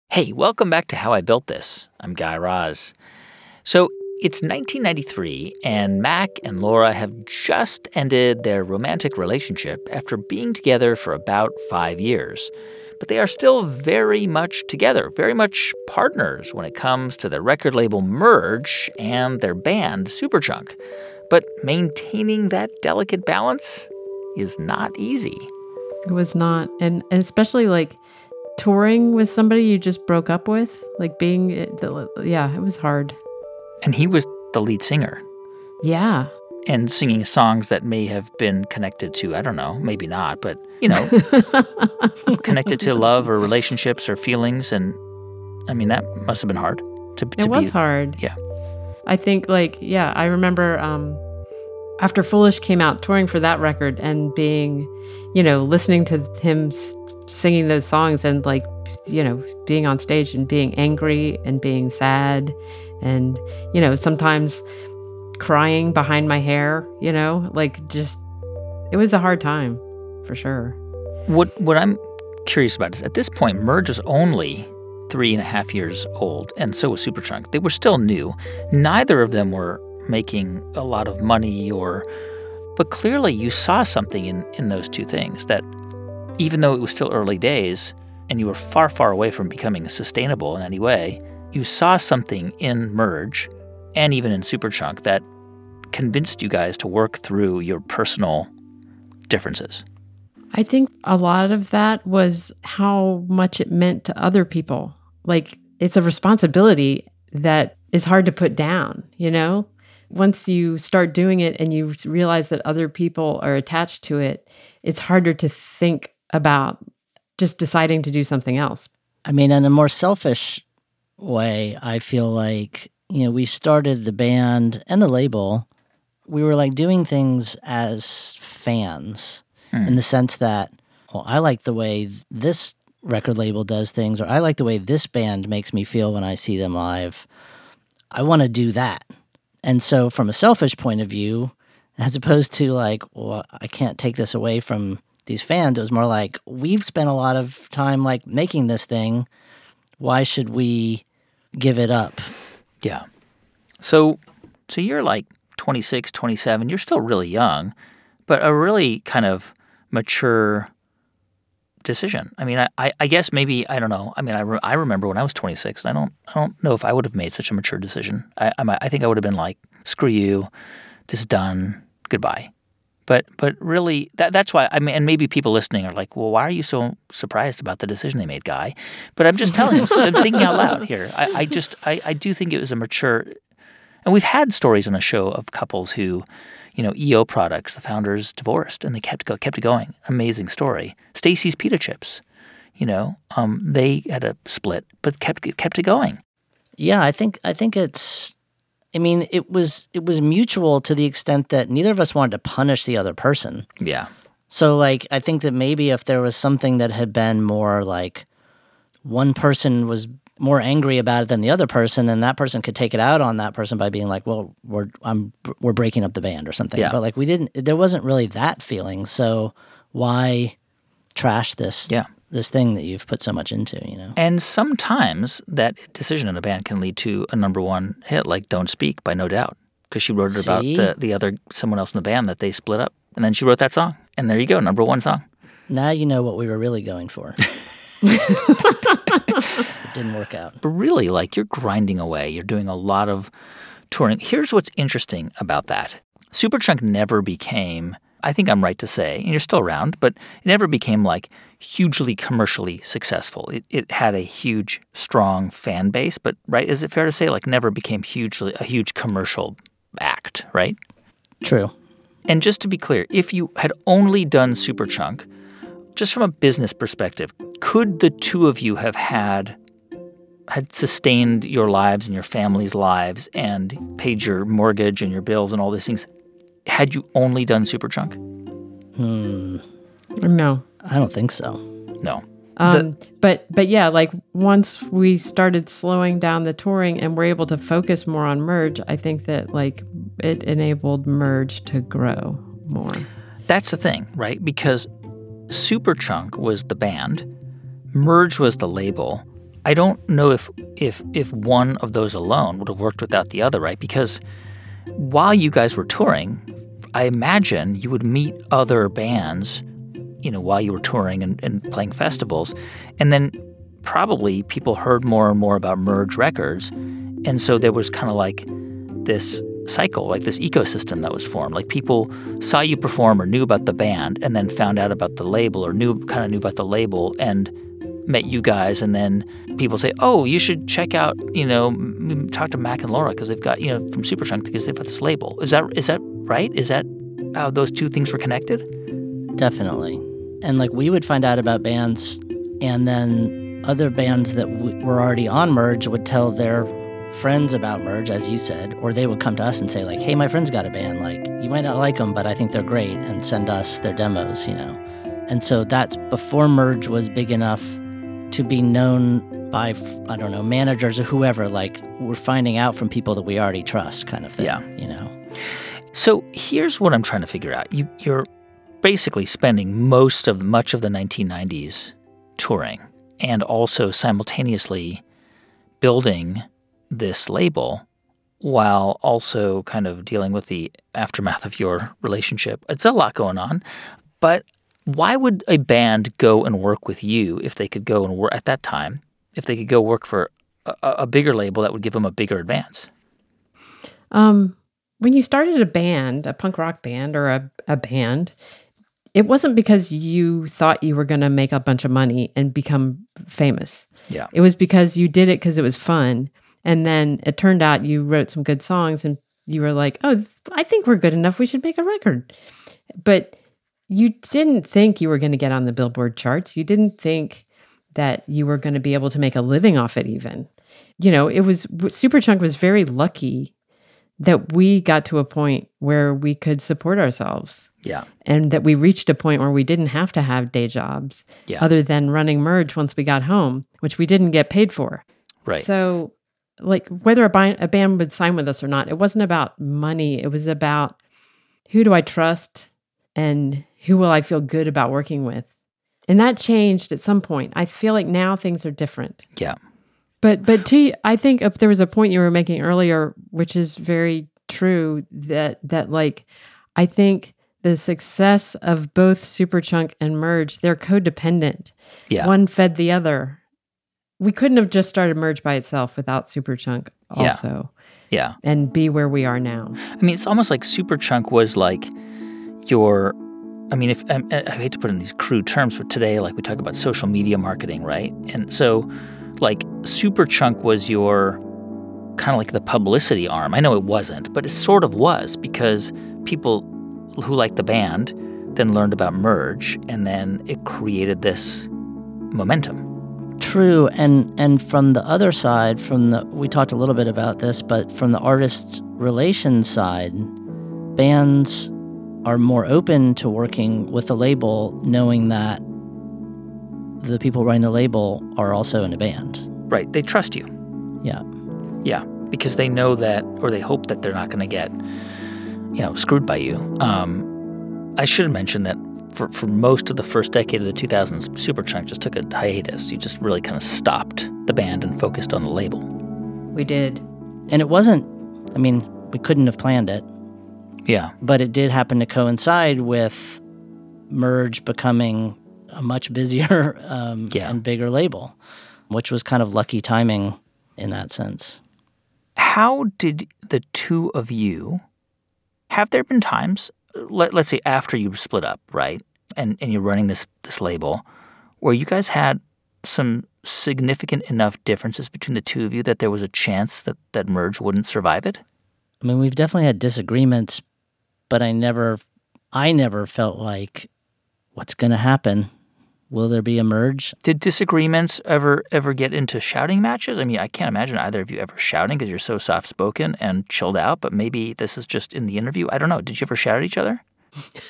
Hey, welcome back to How I Built This. I'm Guy Raz. So it's 1993, and Mac and Laura have just ended their romantic relationship after being together for about five years. But they are still very much together, very much partners when it comes to their record label Merge and their band Superchunk. But maintaining that delicate balance is not easy. It was not. And, and especially like touring with somebody you just broke up with, like being, yeah, it was hard. And he was the lead singer. Yeah. And singing songs that may have been connected to, I don't know, maybe not, but, you know, connected to love or relationships or feelings. And I mean, that must have been hard to, to It was be. hard. Yeah. I think, like, yeah, I remember um, after Foolish came out, touring for that record and being, you know, listening to him singing those songs and, like, you know, being on stage and being angry and being sad and, you know, sometimes crying behind my hair, you know, like just, it was a hard time for sure. What what I'm curious about is at this point, Merge is only three and a half years old, and so was Superchunk. They were still new. Neither of them were making a lot of money or but clearly you saw something in, in those two things that even though it was still early days and you were far, far away from becoming sustainable in any way, you saw something in Merge and even in Superchunk that convinced you guys to work through your personal differences. I think a lot of that was how much it meant to other people. Like it's a responsibility that is hard to put down, you know? Once you start doing it and you realize that other people are attached to it, it's harder to think about just deciding to do something else. I mean, in a more selfish way, I feel like, you know, we started the band and the label. We were like doing things as fans hmm. in the sense that, well, I like the way this record label does things, or I like the way this band makes me feel when I see them live. I want to do that. And so, from a selfish point of view, as opposed to like, well, I can't take this away from these fans, it was more like, we've spent a lot of time like making this thing. Why should we give it up? Yeah. So so you're like 26, 27. You're still really young, but a really kind of mature decision. I mean, I, I, I guess maybe I don't know. I mean, I, re- I remember when I was 26. And I don't I don't know if I would have made such a mature decision. I I, I think I would have been like, screw you, this is done, goodbye. But but really that that's why I mean and maybe people listening are like, well, why are you so surprised about the decision they made, guy? But I'm just telling you, I'm thinking out loud here. I, I just I, I do think it was a mature and we've had stories on the show of couples who, you know, EO products, the founders divorced and they kept go kept it going. Amazing story. Stacy's pita chips, you know, um, they had a split but kept kept it going. Yeah, I think I think it's I mean, it was it was mutual to the extent that neither of us wanted to punish the other person. Yeah. So like I think that maybe if there was something that had been more like one person was more angry about it than the other person, then that person could take it out on that person by being like, "Well, we're I'm we're breaking up the band or something." Yeah. But like we didn't there wasn't really that feeling. So why trash this Yeah. This thing that you've put so much into, you know? And sometimes that decision in a band can lead to a number one hit, like "Don't Speak" by No Doubt, because she wrote it about See? the, the other someone else in the band that they split up, and then she wrote that song, and there you go, number one song. Now you know what we were really going for. it didn't work out. But really, like you're grinding away, you're doing a lot of touring. Here's what's interesting about that: Superchunk never became. I think I'm right to say, and you're still around, but it never became like hugely commercially successful. It, it had a huge, strong fan base, but right, is it fair to say like never became hugely a huge commercial act, right? True. And just to be clear, if you had only done Superchunk, just from a business perspective, could the two of you have had had sustained your lives and your family's lives and paid your mortgage and your bills and all these things had you only done Superchunk? No. I don't think so. No. Um, but but yeah, like once we started slowing down the touring and we're able to focus more on merge, I think that like it enabled merge to grow more. That's the thing, right? Because Superchunk was the band, Merge was the label. I don't know if if if one of those alone would have worked without the other, right? Because while you guys were touring, I imagine you would meet other bands, you know, while you were touring and, and playing festivals, and then probably people heard more and more about Merge Records, and so there was kind of like this cycle, like this ecosystem that was formed. Like people saw you perform or knew about the band and then found out about the label or knew kind of knew about the label. And met you guys and then people say, "Oh, you should check out, you know, talk to Mac and Laura because they've got, you know, from Superchunk because they've got this label." Is that is that right? Is that how those two things were connected? Definitely. And like we would find out about bands and then other bands that w- were already on Merge would tell their friends about Merge, as you said, or they would come to us and say, like, hey, my friend's got a band. Like, you might not like them, but I think they're great, and send us their demos, you know. And so that's before Merge was big enough to be known by, I don't know, managers or whoever. Like, we're finding out from people that we already trust, kind of thing, Yeah. you know. So here's what I'm trying to figure out. You you're basically spending most of much of the 1990s touring and also simultaneously building this label while also kind of dealing with the aftermath of your relationship. It's a lot going on. But why would a band go and work with you if they could go and work at that time, if they could go work for a, a bigger label that would give them a bigger advance? Um, when you started a band, a punk rock band or a, a band, it wasn't because you thought you were going to make a bunch of money and become famous. Yeah. It was because you did it because it was fun. And then it turned out you wrote some good songs and you were like, oh, I think we're good enough. We should make a record. But you didn't think you were going to get on the Billboard charts. You didn't think that you were going to be able to make a living off it, even. You know, it was Superchunk was very lucky that we got to a point where we could support ourselves Yeah. and that we reached a point where we didn't have to have day jobs Yeah. other than running merge once we got home, which we didn't get paid for. Right. So, like whether a, bi- a band would sign with us or not, it wasn't about money. It was about who do I trust and who will I feel good about working with. And that changed at some point. I feel like now things are different. yeah. But but to I think if there was a point you were making earlier, which is very true, that that like I think the success of both Superchunk and Merge, they're codependent. Yeah. One fed the other. We couldn't have just started Merge by itself without Superchunk Yeah. also Yeah. and be where we are now. I mean, it's almost like Superchunk was like your. I mean, if um, I, I hate to put in these crude terms, but today, like we talk about social media marketing, right? And so, like Superchunk was your kind of like the publicity arm. I know it wasn't, but it sort of was because people who liked the band then learned about Merge, and then it created this momentum. True, and and from the other side, from the we talked a little bit about this, but from the artist relations side, bands are more open to working with a label, knowing that the people running the label are also in a band. Right? They trust you. Yeah, Yeah, because they know that, or they hope that they're not going to get, you know, screwed by you. Um, I should have mentioned that for, for most of the first decade of the 2000s, Superchunk just took a hiatus. You just really kind of stopped the band and focused on the label. We did. and it wasn't. I mean, we couldn't have planned it, Yeah, but it did happen to coincide with Merge becoming a much busier um, Yeah. and bigger label, which was kind of lucky timing in that sense. how did the two of you have there been times let, let's say after you split up right and, and you're running this this label where you guys had some significant enough differences between the two of you that there was a chance that that merge wouldn't survive it I mean, we've definitely had disagreements, but I never, I never felt like, what's going to happen? Will there be a merge? did disagreements ever ever get into shouting matches i mean i can't imagine either of you ever shouting because you're so soft spoken and chilled out but maybe this is just in the interview i don't know did you ever shout at each other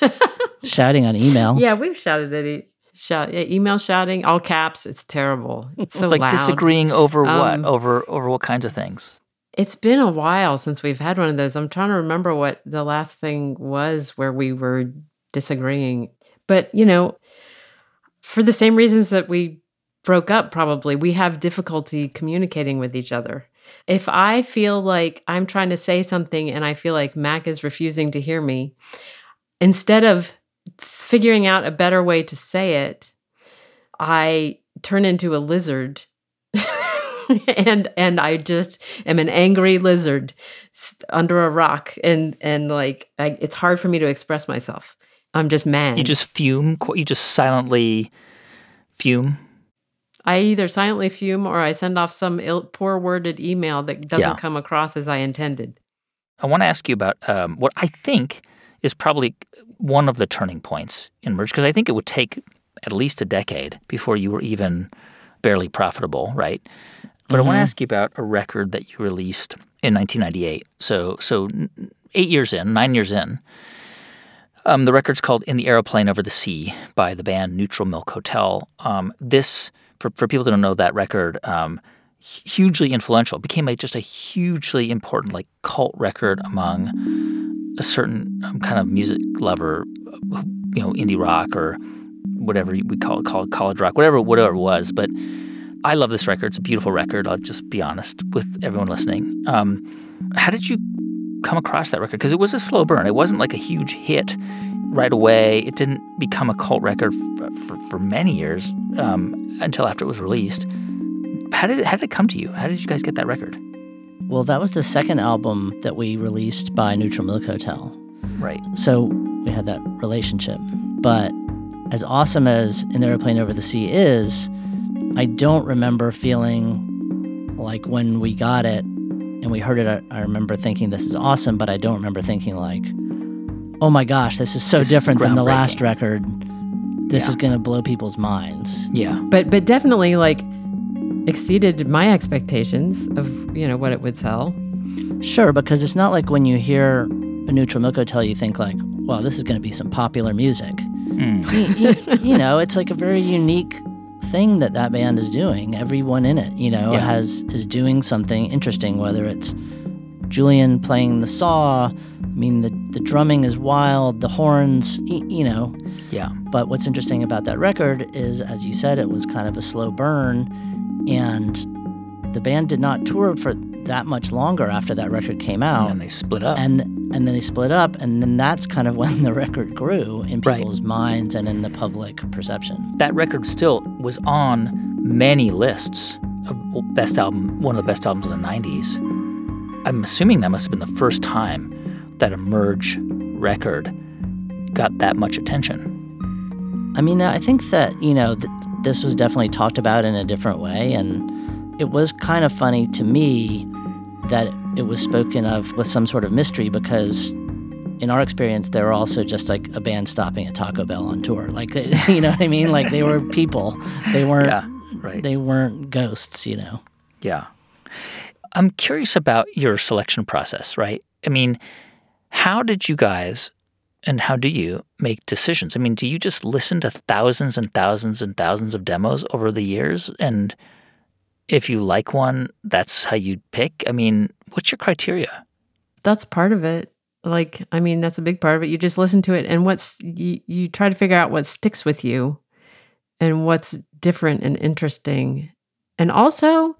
Shouting on email. Yeah, we've shouted at e- shout yeah, email shouting, all caps. It's terrible. It's so like loud. disagreeing over Um, what over over what kinds of things It's been a while since we've had one of those. I'm trying to remember what the last thing was where we were disagreeing. But, you know, for the same reasons that we broke up, probably. We have difficulty communicating with each other. If I feel like I'm trying to say something and I feel like Mac is refusing to hear me, instead of figuring out a better way to say it, I turn into a lizard. and and I just am an angry lizard under a rock and and like I, it's hard for me to express myself. I'm just mad. You just fume. You just silently fume. I either silently fume or I send off some Ill, poor worded email that doesn't Yeah. come across as I intended. I want to ask you about um, what I think is probably one of the turning points in merge because I think it would take at least a decade before you were even barely profitable, right? But I want to ask you about a record that you released in 1998. So, so eight years in, nine years in. Um, the record's called "In the Aeroplane Over the Sea" by the band Neutral Milk Hotel. Um, this, for for people that don't know that record, um, hugely influential. It became a, just a hugely important like cult record among a certain um, kind of music lover, you know, indie rock or whatever we call it, call it college rock, whatever whatever it was. But I love this record. It's a beautiful record. I'll just be honest with everyone listening. Um, how did you come across that record? Because it was a slow burn. It wasn't like a huge hit right away. It didn't become a cult record for, for, for many years um, until after it was released. How did it, how did it come to you? How did you guys get that record? Well, that was the second album that we released by Neutral Milk Hotel. Right. So we had that relationship. But as awesome as In the Airplane Over the Sea is, I don't remember feeling like when we got it and we heard it, I, I remember thinking this is awesome, but I don't remember thinking like, oh my gosh, this is so This is different than the last record. This Yeah. is going to blow people's minds. Yeah. But but definitely like exceeded my expectations of, you know, what it would sell. Sure, because it's not like when you hear a Neutral Milk Hotel, you think like, well, this is going to be some popular music. Mm. you, you- you know, it's like a very unique thing that that band is doing. Everyone in it, you know, Yeah. has is doing something interesting. Whether it's Julian playing the saw, I mean, the the drumming is wild, the horns, you know. Yeah. But what's interesting about that record is, as you said, it was kind of a slow burn, and the band did not tour for that much longer after that record came out And they split up. and and then they split up and then that's kind of when the record grew in Right. people's minds and in the public perception that record still was on many lists of best album, one of the best albums of the 90s. I'm assuming that must have been the first time that a merge record got that much attention. i mean i think that you know th- this was definitely talked about in a different way and it was kind of funny to me that it was spoken of with some sort of mystery because in our experience they were also just like a band stopping at taco bell on tour like they, you know what i mean like they were people they weren't right. they weren't ghosts you know Yeah. I'm curious about your selection process, right? I mean, how did you guys and how do you make decisions? I mean, do you just listen to thousands and thousands and thousands of demos over the years and if you like one, that's how you pick? I mean, what's your criteria? That's part of it. Like, I mean, that's a big part of it. You just listen to it and what's you, you try to figure out what sticks with you and what's different and interesting. And also,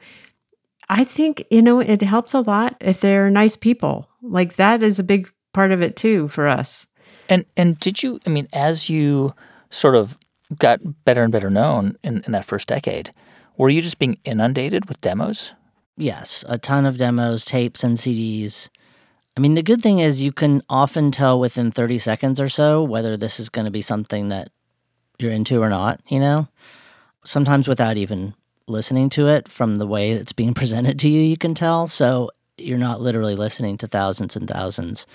I think, you know, it helps a lot if they're nice people. Like that is a big part of it too for us. And and did you I mean, as you sort of got better and better known in, in that first decade, were you just being inundated with demos? Yes, a ton of demos, tapes, and CDs. I mean, the good thing is you can often tell within 30 seconds or so whether this is going to be something that you're into or not, you know? Sometimes without even listening to it from the way it's being presented to you, you can tell. So you're not literally listening to thousands and thousands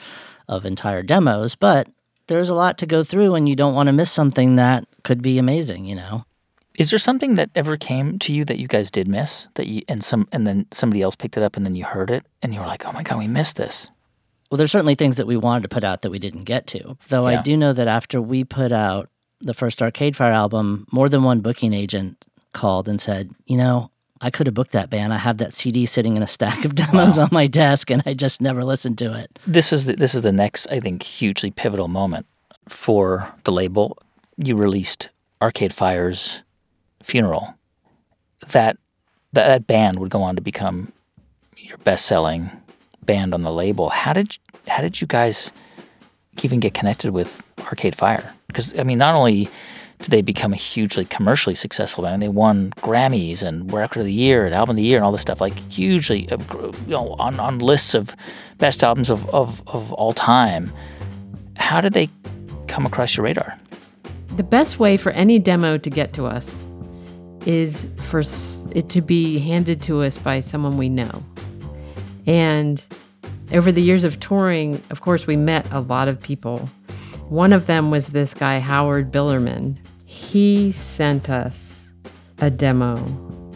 of entire demos, but there's a lot to go through and you don't want to miss something that could be amazing, you know? Is there something that ever came to you that you guys did miss that you and some and then somebody else picked it up and then you heard it and you were like, "Oh my god, we missed this." Well, there's certainly things that we wanted to put out that we didn't get to. Though Yeah. I do know that after we put out the first Arcade Fire album, more than one booking agent called and said, you know, I could have booked that band. I have that CD sitting in a stack of demos on my desk and I just never listened to it. This is the, this is the next I think hugely pivotal moment for the label. You released Arcade Fire's Funeral. that that, that band would go on to become your best-selling band on the label. How did how did you guys even get connected with Arcade Fire? Because I mean, not only did they become a hugely commercially successful band, they won Grammys and Record of the Year and Album of the Year and all this stuff, like hugely, uh, you know, on, on lists of best albums of, of, of all time. How did they come across your radar? The best way for any demo to get to us is for it to be handed to us by someone we know. And over the years of touring, of course, we met a lot of people. One of them was this guy, Howard Bilerman. He sent us a demo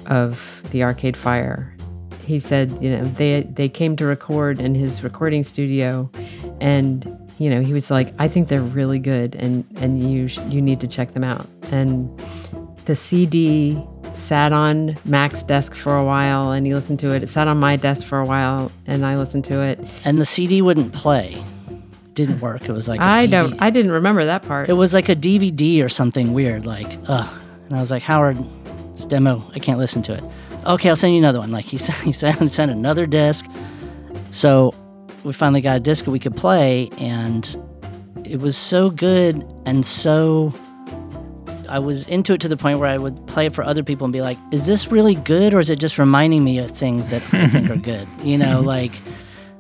of the Arcade Fire. He said, you know, they they came to record in his recording studio, and you know, he was like, I think they're really good, and and you sh- you need to check them out. And the CD sat on Mac's desk for a while and he listened to it. It sat on my desk for a while and I listened to it. And the CD wouldn't play. didn't work. It was like I don't I didn't remember that part. It was like a DVD or something weird. Like, ugh. And I was like, Howard, this demo, I can't listen to it. Okay, I'll send you another one. Like he sent, he sent, sent another disc. So we finally got a disc that we could play, and it was so good and so I was into it to the point where I would play it for other people and be like, is this really good or is it just reminding me of things that I think are good? You know, like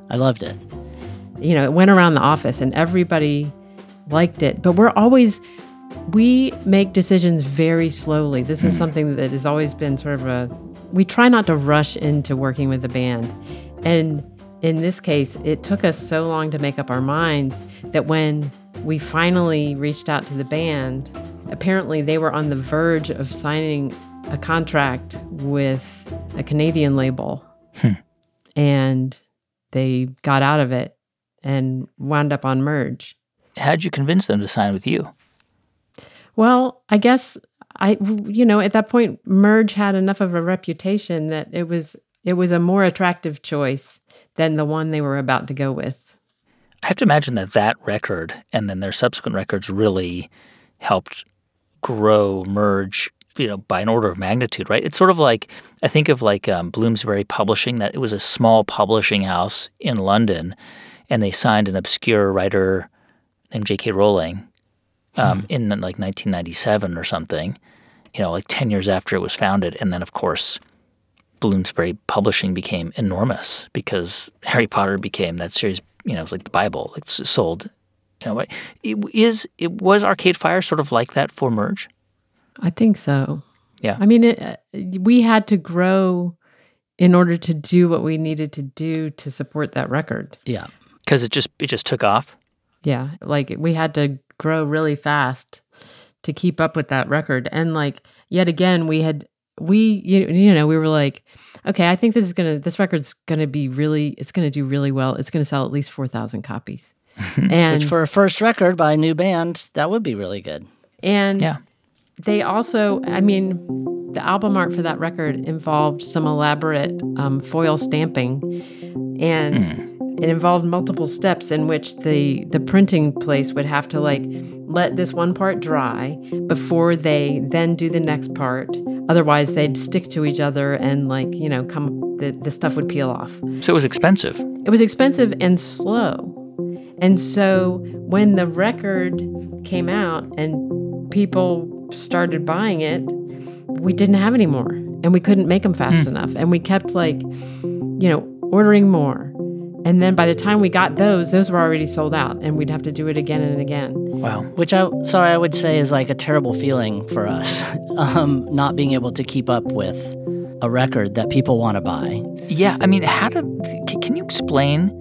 I loved it. You know, it went around the office and everybody liked it, but we're always we make decisions very slowly. This is mm-hmm. something that has always been sort of a we try not to rush into working with the band. And in this case, it took us so long to make up our minds that when we finally reached out to the band, apparently they were on the verge of signing a contract with a Canadian label. Hmm. And they got out of it and wound up on Merge. How'd you convince them to sign with you? Well, I guess I you know, at that point Merge had enough of a reputation that it was it was a more attractive choice than the one they were about to go with. I have to imagine that that record and then their subsequent records really helped grow, merge, you know, by an order of magnitude, right? It's sort of like I think of like um, Bloomsbury Publishing. That it was a small publishing house in London, and they signed an obscure writer named J.K. Rowling um, in like 1997 or something. You know, like 10 years after it was founded, and then of course. Bloomsbury Publishing became enormous because Harry Potter became that series. You know, it's like the Bible. It's sold you know, it is it was Arcade Fire sort of like that for Merge. I think so. Yeah. I mean, it, uh, we had to grow in order to do what we needed to do to support that record. Yeah. Because it just it just took off. Yeah, like we had to grow really fast to keep up with that record, and like yet again, we had we you, you know we were like, okay, I think this is gonna this record's gonna be really it's gonna do really well. It's gonna sell at least four thousand copies. And Which for a first record by a new band, that would be really good. and Yeah. they also, I mean, the album art for that record involved some elaborate um, foil stamping, and it involved multiple steps in which the the printing place would have to like let this one part dry before they then do the next part. Otherwise, they'd stick to each other and like you know come the the stuff would peel off. So it was expensive. It was expensive and slow. And so when the record came out and people started buying it, we didn't have any more and we couldn't make them fast enough. And we kept like, you know, ordering more. And then by the time we got those, those were already sold out and we'd have to do it again and again. Wow. Which I sorry I would say is like a terrible feeling for us, um, not being able to keep up with a record that people want to buy. Yeah. I mean, how did? Can you explain?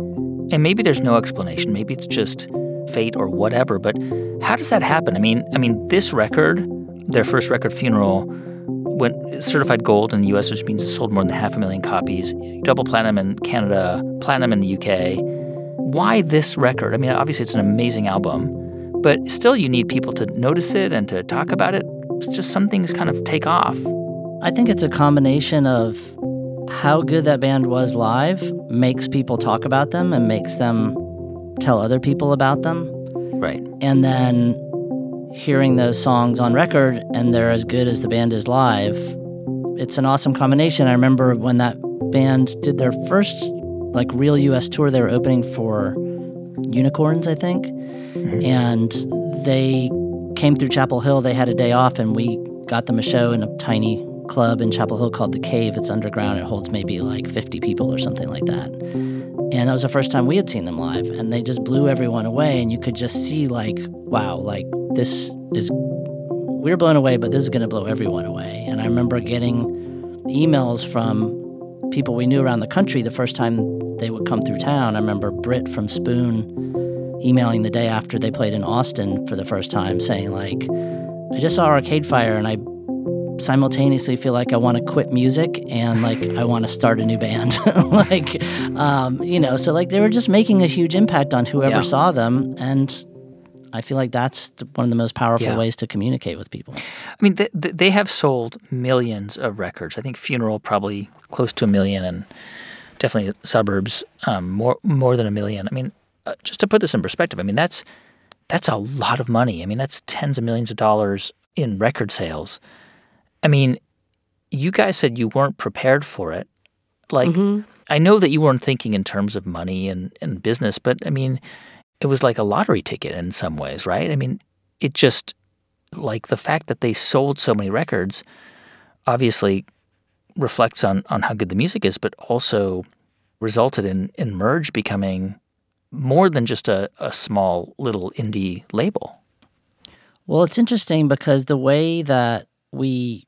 And maybe there's no explanation. Maybe it's just fate or whatever. But how does that happen? I mean, I mean, this record, their first record, Funeral, went certified gold in the U.S., which means it sold more than half a million copies. Double platinum in Canada, platinum in the U.K. Why this record? I mean, obviously it's an amazing album, but still you need people to notice it and to talk about it. It's just some things kind of take off. I think it's a combination of how good that band was live makes people talk about them and makes them tell other people about them. Right. And then hearing those songs on record and they're as good as the band is live it's an awesome combination. I remember when that band did their first like real US tour, they were opening for Unicorns, I think. Mm-hmm. And they came through Chapel Hill. They had a day off, and we got them a show in a tiny club in Chapel Hill called The Cave. It's underground. It holds maybe like 50 people or something like that. And that was the first time we had seen them live, and they just blew everyone away. And you could just see, like, wow, like this is, we were blown away, but this is going to blow everyone away. And I remember getting emails from people we knew around the country the first time they would come through town. I remember Britt from Spoon emailing the day after they played in Austin for the first time saying, like, I just saw Arcade Fire and I simultaneously feel like I want to quit music and like I want to start a new band. like, um, you know, so like they were just making a huge impact on whoever Yeah. saw them. And I feel like that's one of the most powerful Yeah. ways to communicate with people. I mean, they, they have sold millions of records. I think Funeral probably close to a million, and definitely Suburbs um, more more than a million. I mean, uh, just to put this in perspective, I mean that's that's a lot of money. I mean, that's tens of millions of dollars in record sales. I mean, you guys said you weren't prepared for it. Like, mm-hmm. I know that you weren't thinking in terms of money and, and business, but I mean, it was like a lottery ticket in some ways, right? I mean, it just like the fact that they sold so many records obviously reflects on on how good the music is, but also resulted in in Merge becoming more than just a, a small little indie label. Well, it's interesting because the way that we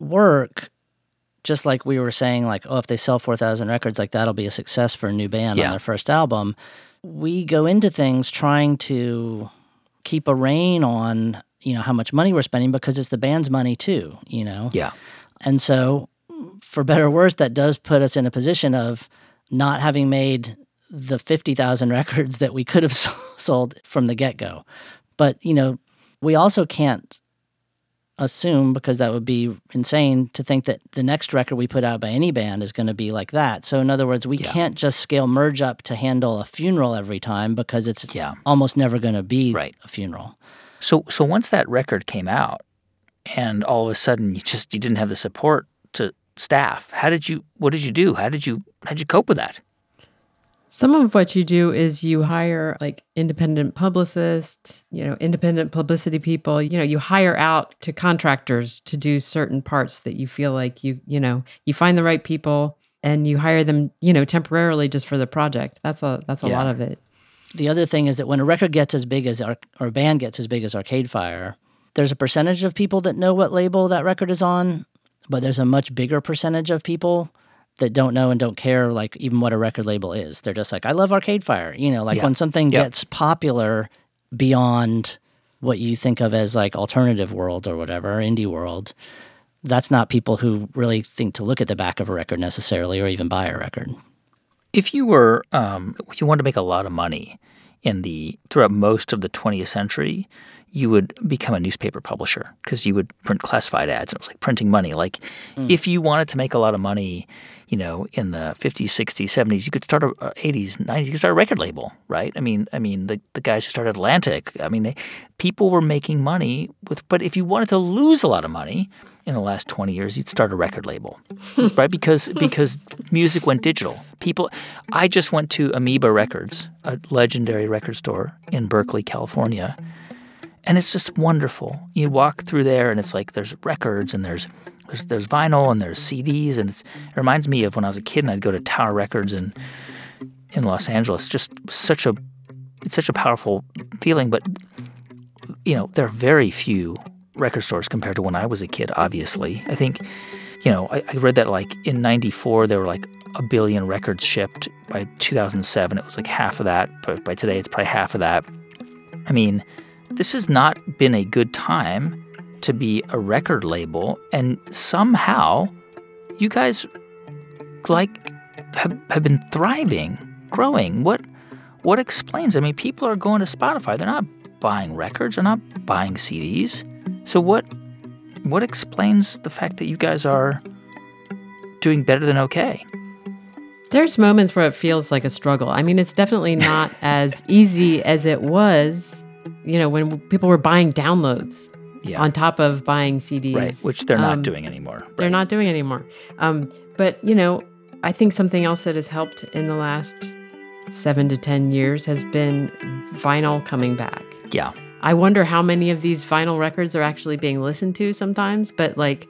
work, just like we were saying, like, oh, if they sell 4,000 records, like that'll be a success for a new band Yeah. on their first album. We go into things trying to keep a rein on, you know, how much money we're spending because it's the band's money too, you know? Yeah. And so, for better or worse, that does put us in a position of not having made the 50,000 records that we could have sold from the get go. But, you know, we also can't assume, because that would be insane, to think that the next record we put out by any band is going to be like that. So, in other words, we Yeah. can't just scale merge up to handle a funeral every time because it's Yeah. almost never going to be Right. a funeral. So so once that record came out and all of a sudden you just you didn't have the support to staff, how did you what did you do? How did you how did you cope with that? Some of what you do is you hire like independent publicists, you know, independent publicity people. You know, you hire out to contractors to do certain parts that you feel like you, you know, you find the right people and you hire them, you know, temporarily just for the project. That's a that's a Yeah. lot of it. the other thing is that when a record gets as big as Ar- or a band gets as big as Arcade Fire, there's a percentage of people that know what label that record is on, but there's a much bigger percentage of people that don't know and don't care like even what a record label is. They're just like, I love Arcade Fire. You know, like Yeah. when something Yep. gets popular beyond what you think of as like alternative world or whatever, indie world, that's not people who really think to look at the back of a record necessarily or even buy a record. If you were um, if you wanted to make a lot of money in the throughout most of the 20th century, you would become a newspaper publisher because you would print classified ads. It was like printing money. Like if you wanted to make a lot of money, you know, in the 50s, 60s, 70s, you could start a uh, 80s, 90s, you could start a record label, right? I mean, I mean, the, the guys who started Atlantic, I mean, they, people were making money with. But if you wanted to lose a lot of money in the last 20 years, you'd start a record label, right? Because because music went digital. People, I just went to Amoeba Records, a legendary record store in Berkeley, California, and it's just wonderful. You walk through there, and it's like there's records and there's there's there's vinyl and there's CDs, and it reminds me of when I was a kid and I'd go to Tower Records in in Los Angeles. Just such a it's such a powerful feeling, but you know there are very few record stores compared to when I was a kid. Obviously, I think you know I, I read that like in '94 there were like a billion records shipped. By 2007, it was like half of that. But by today, it's probably half of that. I mean, this has not been a good time to be a record label, and somehow you guys like have, have been thriving, growing. What what explains? I mean, people are going to Spotify. They're not buying records. They're not buying CDs. So what what explains the fact that you guys are doing better than okay? There's moments where it feels like a struggle. I mean, it's definitely not as easy as it was, you know, when people were buying downloads. Yeah. on top of buying CDs. Right, which they're not Um, doing anymore. They're not doing anymore. Um, but you know, I think something else that has helped in the last seven to ten years has been vinyl coming back. Yeah. I wonder how many of these vinyl records are actually being listened to sometimes, but like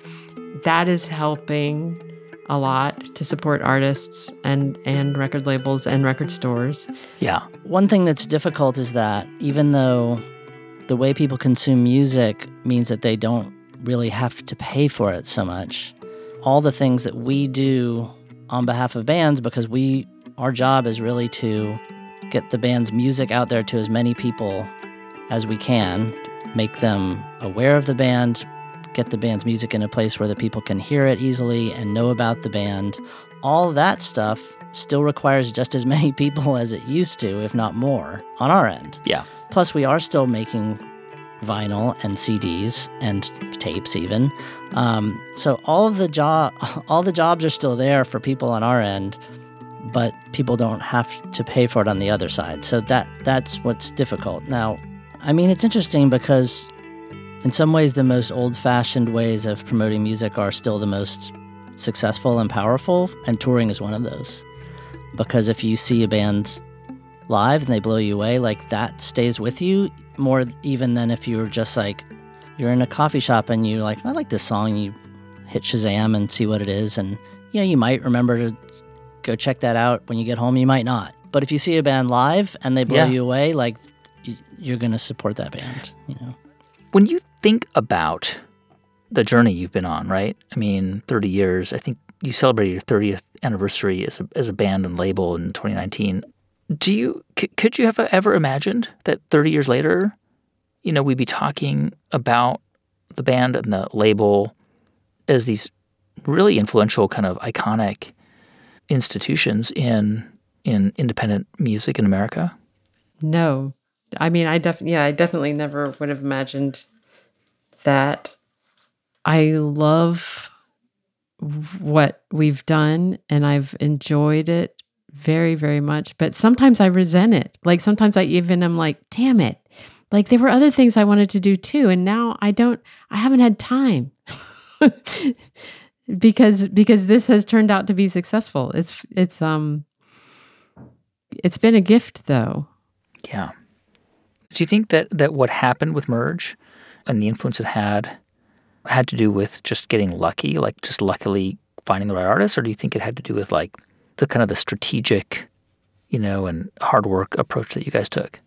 that is helping a lot to support artists and and record labels and record stores. Yeah. One thing that's difficult is that even though the way people consume music means that they don't really have to pay for it so much, all the things that we do on behalf of bands, because we our job is really to get the band's music out there to as many people as we can, make them aware of the band, get the band's music in a place where the people can hear it easily and know about the band. All that stuff still requires just as many people as it used to, if not more, on our end. Yeah. Plus, we are still making vinyl and CDs and tapes, even. Um, so all of the job, all the jobs are still there for people on our end, but people don't have to pay for it on the other side. So that that's what's difficult. Now, I mean, it's interesting because in some ways, the most old-fashioned ways of promoting music are still the most successful and powerful, and touring is one of those. Because if you see a band live and they blow you away, like that stays with you more even than if you were just like you're in a coffee shop and you're like, I like this song, you hit Shazam and see what it is, and you know you might remember to go check that out when you get home. You might not, but if you see a band live and they blow Yeah. you away, like you're gonna support that band. You know, When you think about the journey you've been on, right? I mean, 30 years. I think you celebrated your 30th anniversary as a, as a band and label in 2019. Do you c- could you have ever imagined that 30 years later, you know, we'd be talking about the band and the label as these really influential kind of iconic institutions in in independent music in America? No. I mean, I definitely, yeah, I definitely never would have imagined that. I love what we've done and I've enjoyed it very, very much. But sometimes I resent it. Like sometimes I even am like, damn it. Like there were other things I wanted to do too. And now I don't, I haven't had time. because because this has turned out to be successful. It's it's um it's been a gift though. Yeah. Do you think that, that what happened with Merge and the influence it had had to do with just getting lucky, like just luckily finding the right artist, or do you think it had to do with like the kind of the strategic, you know, and hard work approach that you guys took?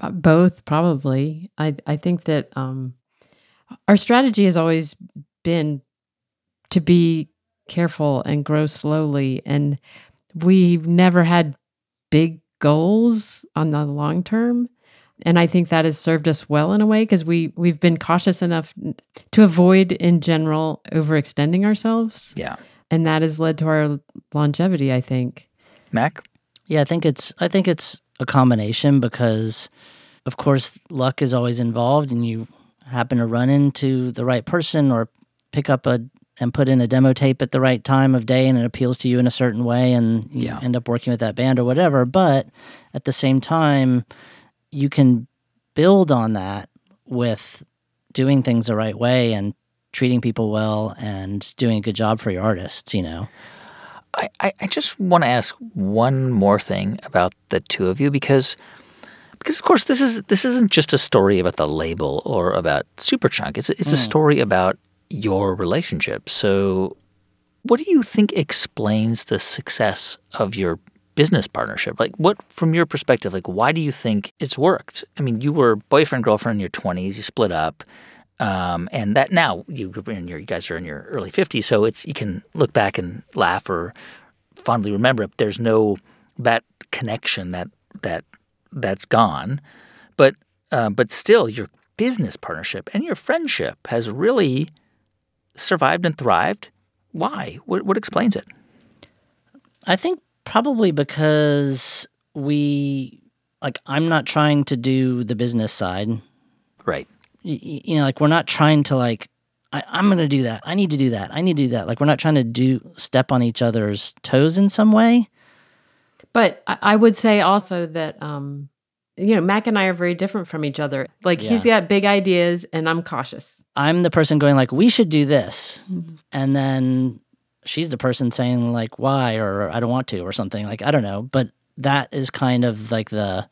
Uh, both probably. I i think that um our strategy has always been to be careful and grow slowly and we've never had big goals on the long term and i think that has served us well in a way because we we've been cautious enough to avoid in general overextending ourselves Yeah. and that has led to our longevity i think Mac? Yeah, I think it's I think it's a combination because of course luck is always involved and you happen to run into the right person or pick up a and put in a demo tape at the right time of day and it appeals to you in a certain way and you Yeah. end up working with that band or whatever, but at the same time you can build on that with doing things the right way and treating people well and doing a good job for your artists, you know. I, I, just want to ask one more thing about the two of you because because of course this is this isn't just a story about the label or about Superchunk. It's it's a mm. story about your relationship. So what do you think explains the success of your business partnership? Like what from your perspective, like why do you think it's worked? I mean, you were boyfriend girlfriend in your 20s, you split up. Um, and that now you your, you guys are in your early 50s, so it's you can look back and laugh or fondly remember it. There's no that connection that that that's gone, but uh, but still your business partnership and your friendship has really survived and thrived. Why? What what explains it? I think probably because we like I'm not trying to do the business side. Right. Y- y- You know, like we're not trying to like I, I'm going to do that. I need to do that. I need to do that. Like we're not trying to do step on each other's toes in some way. But I, I would say also that um, you know, Mac and I are very different from each other. Like he's got big ideas and I'm cautious. I'm the person going like, we should do this. And then she's the person saying like, why, or I don't want to, or something like, I don't know. But that is kind of like the,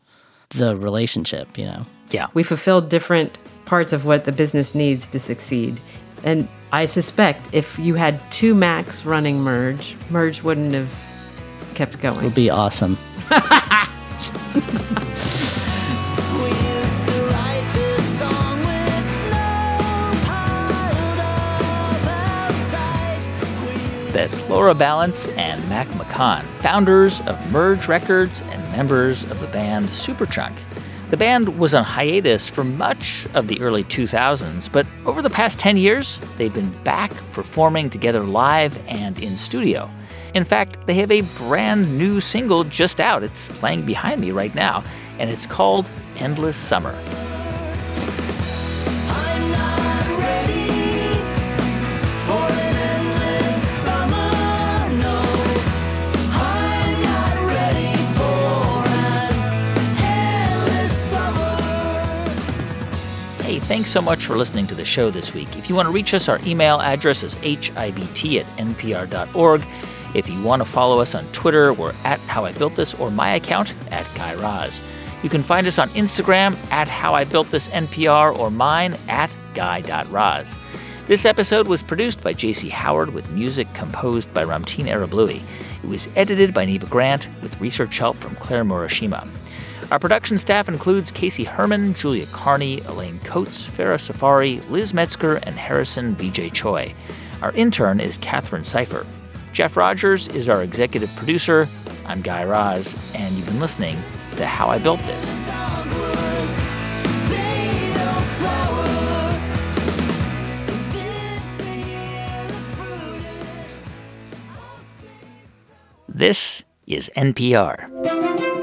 the relationship, you know? Yeah. We fulfill different parts of what the business needs to succeed. And I suspect if you had two Macs running Merge, Merge wouldn't have kept going. It Would be awesome. That's Laura Ballance and Mac McCaughan, founders of Merge Records and members of the band Superchunk. The band was on hiatus for much of the early 2000s, but over the past 10 years, they've been back performing together live and in studio. In fact, they have a brand new single just out. It's playing behind me right now, and it's called Endless Summer. Thanks so much for listening to the show this week. If you want to reach us, our email address is hibt at npr.org. If you want to follow us on Twitter, we're at How I Built This or my account at Guy Raz. You can find us on Instagram at How I Built This NPR or mine at Guy.Raz. This episode was produced by JC Howard with music composed by Ramtin Arablouei. It was edited by Neva Grant with research help from Claire Murashima. Our production staff includes Casey Herman, Julia Carney, Elaine Coates, Farrah Safari, Liz Metzger, and Harrison Vijay Choi. Our intern is Katherine Seifer. Jeff Rogers is our executive producer. I'm Guy Raz, and you've been listening to How I Built This. This is NPR.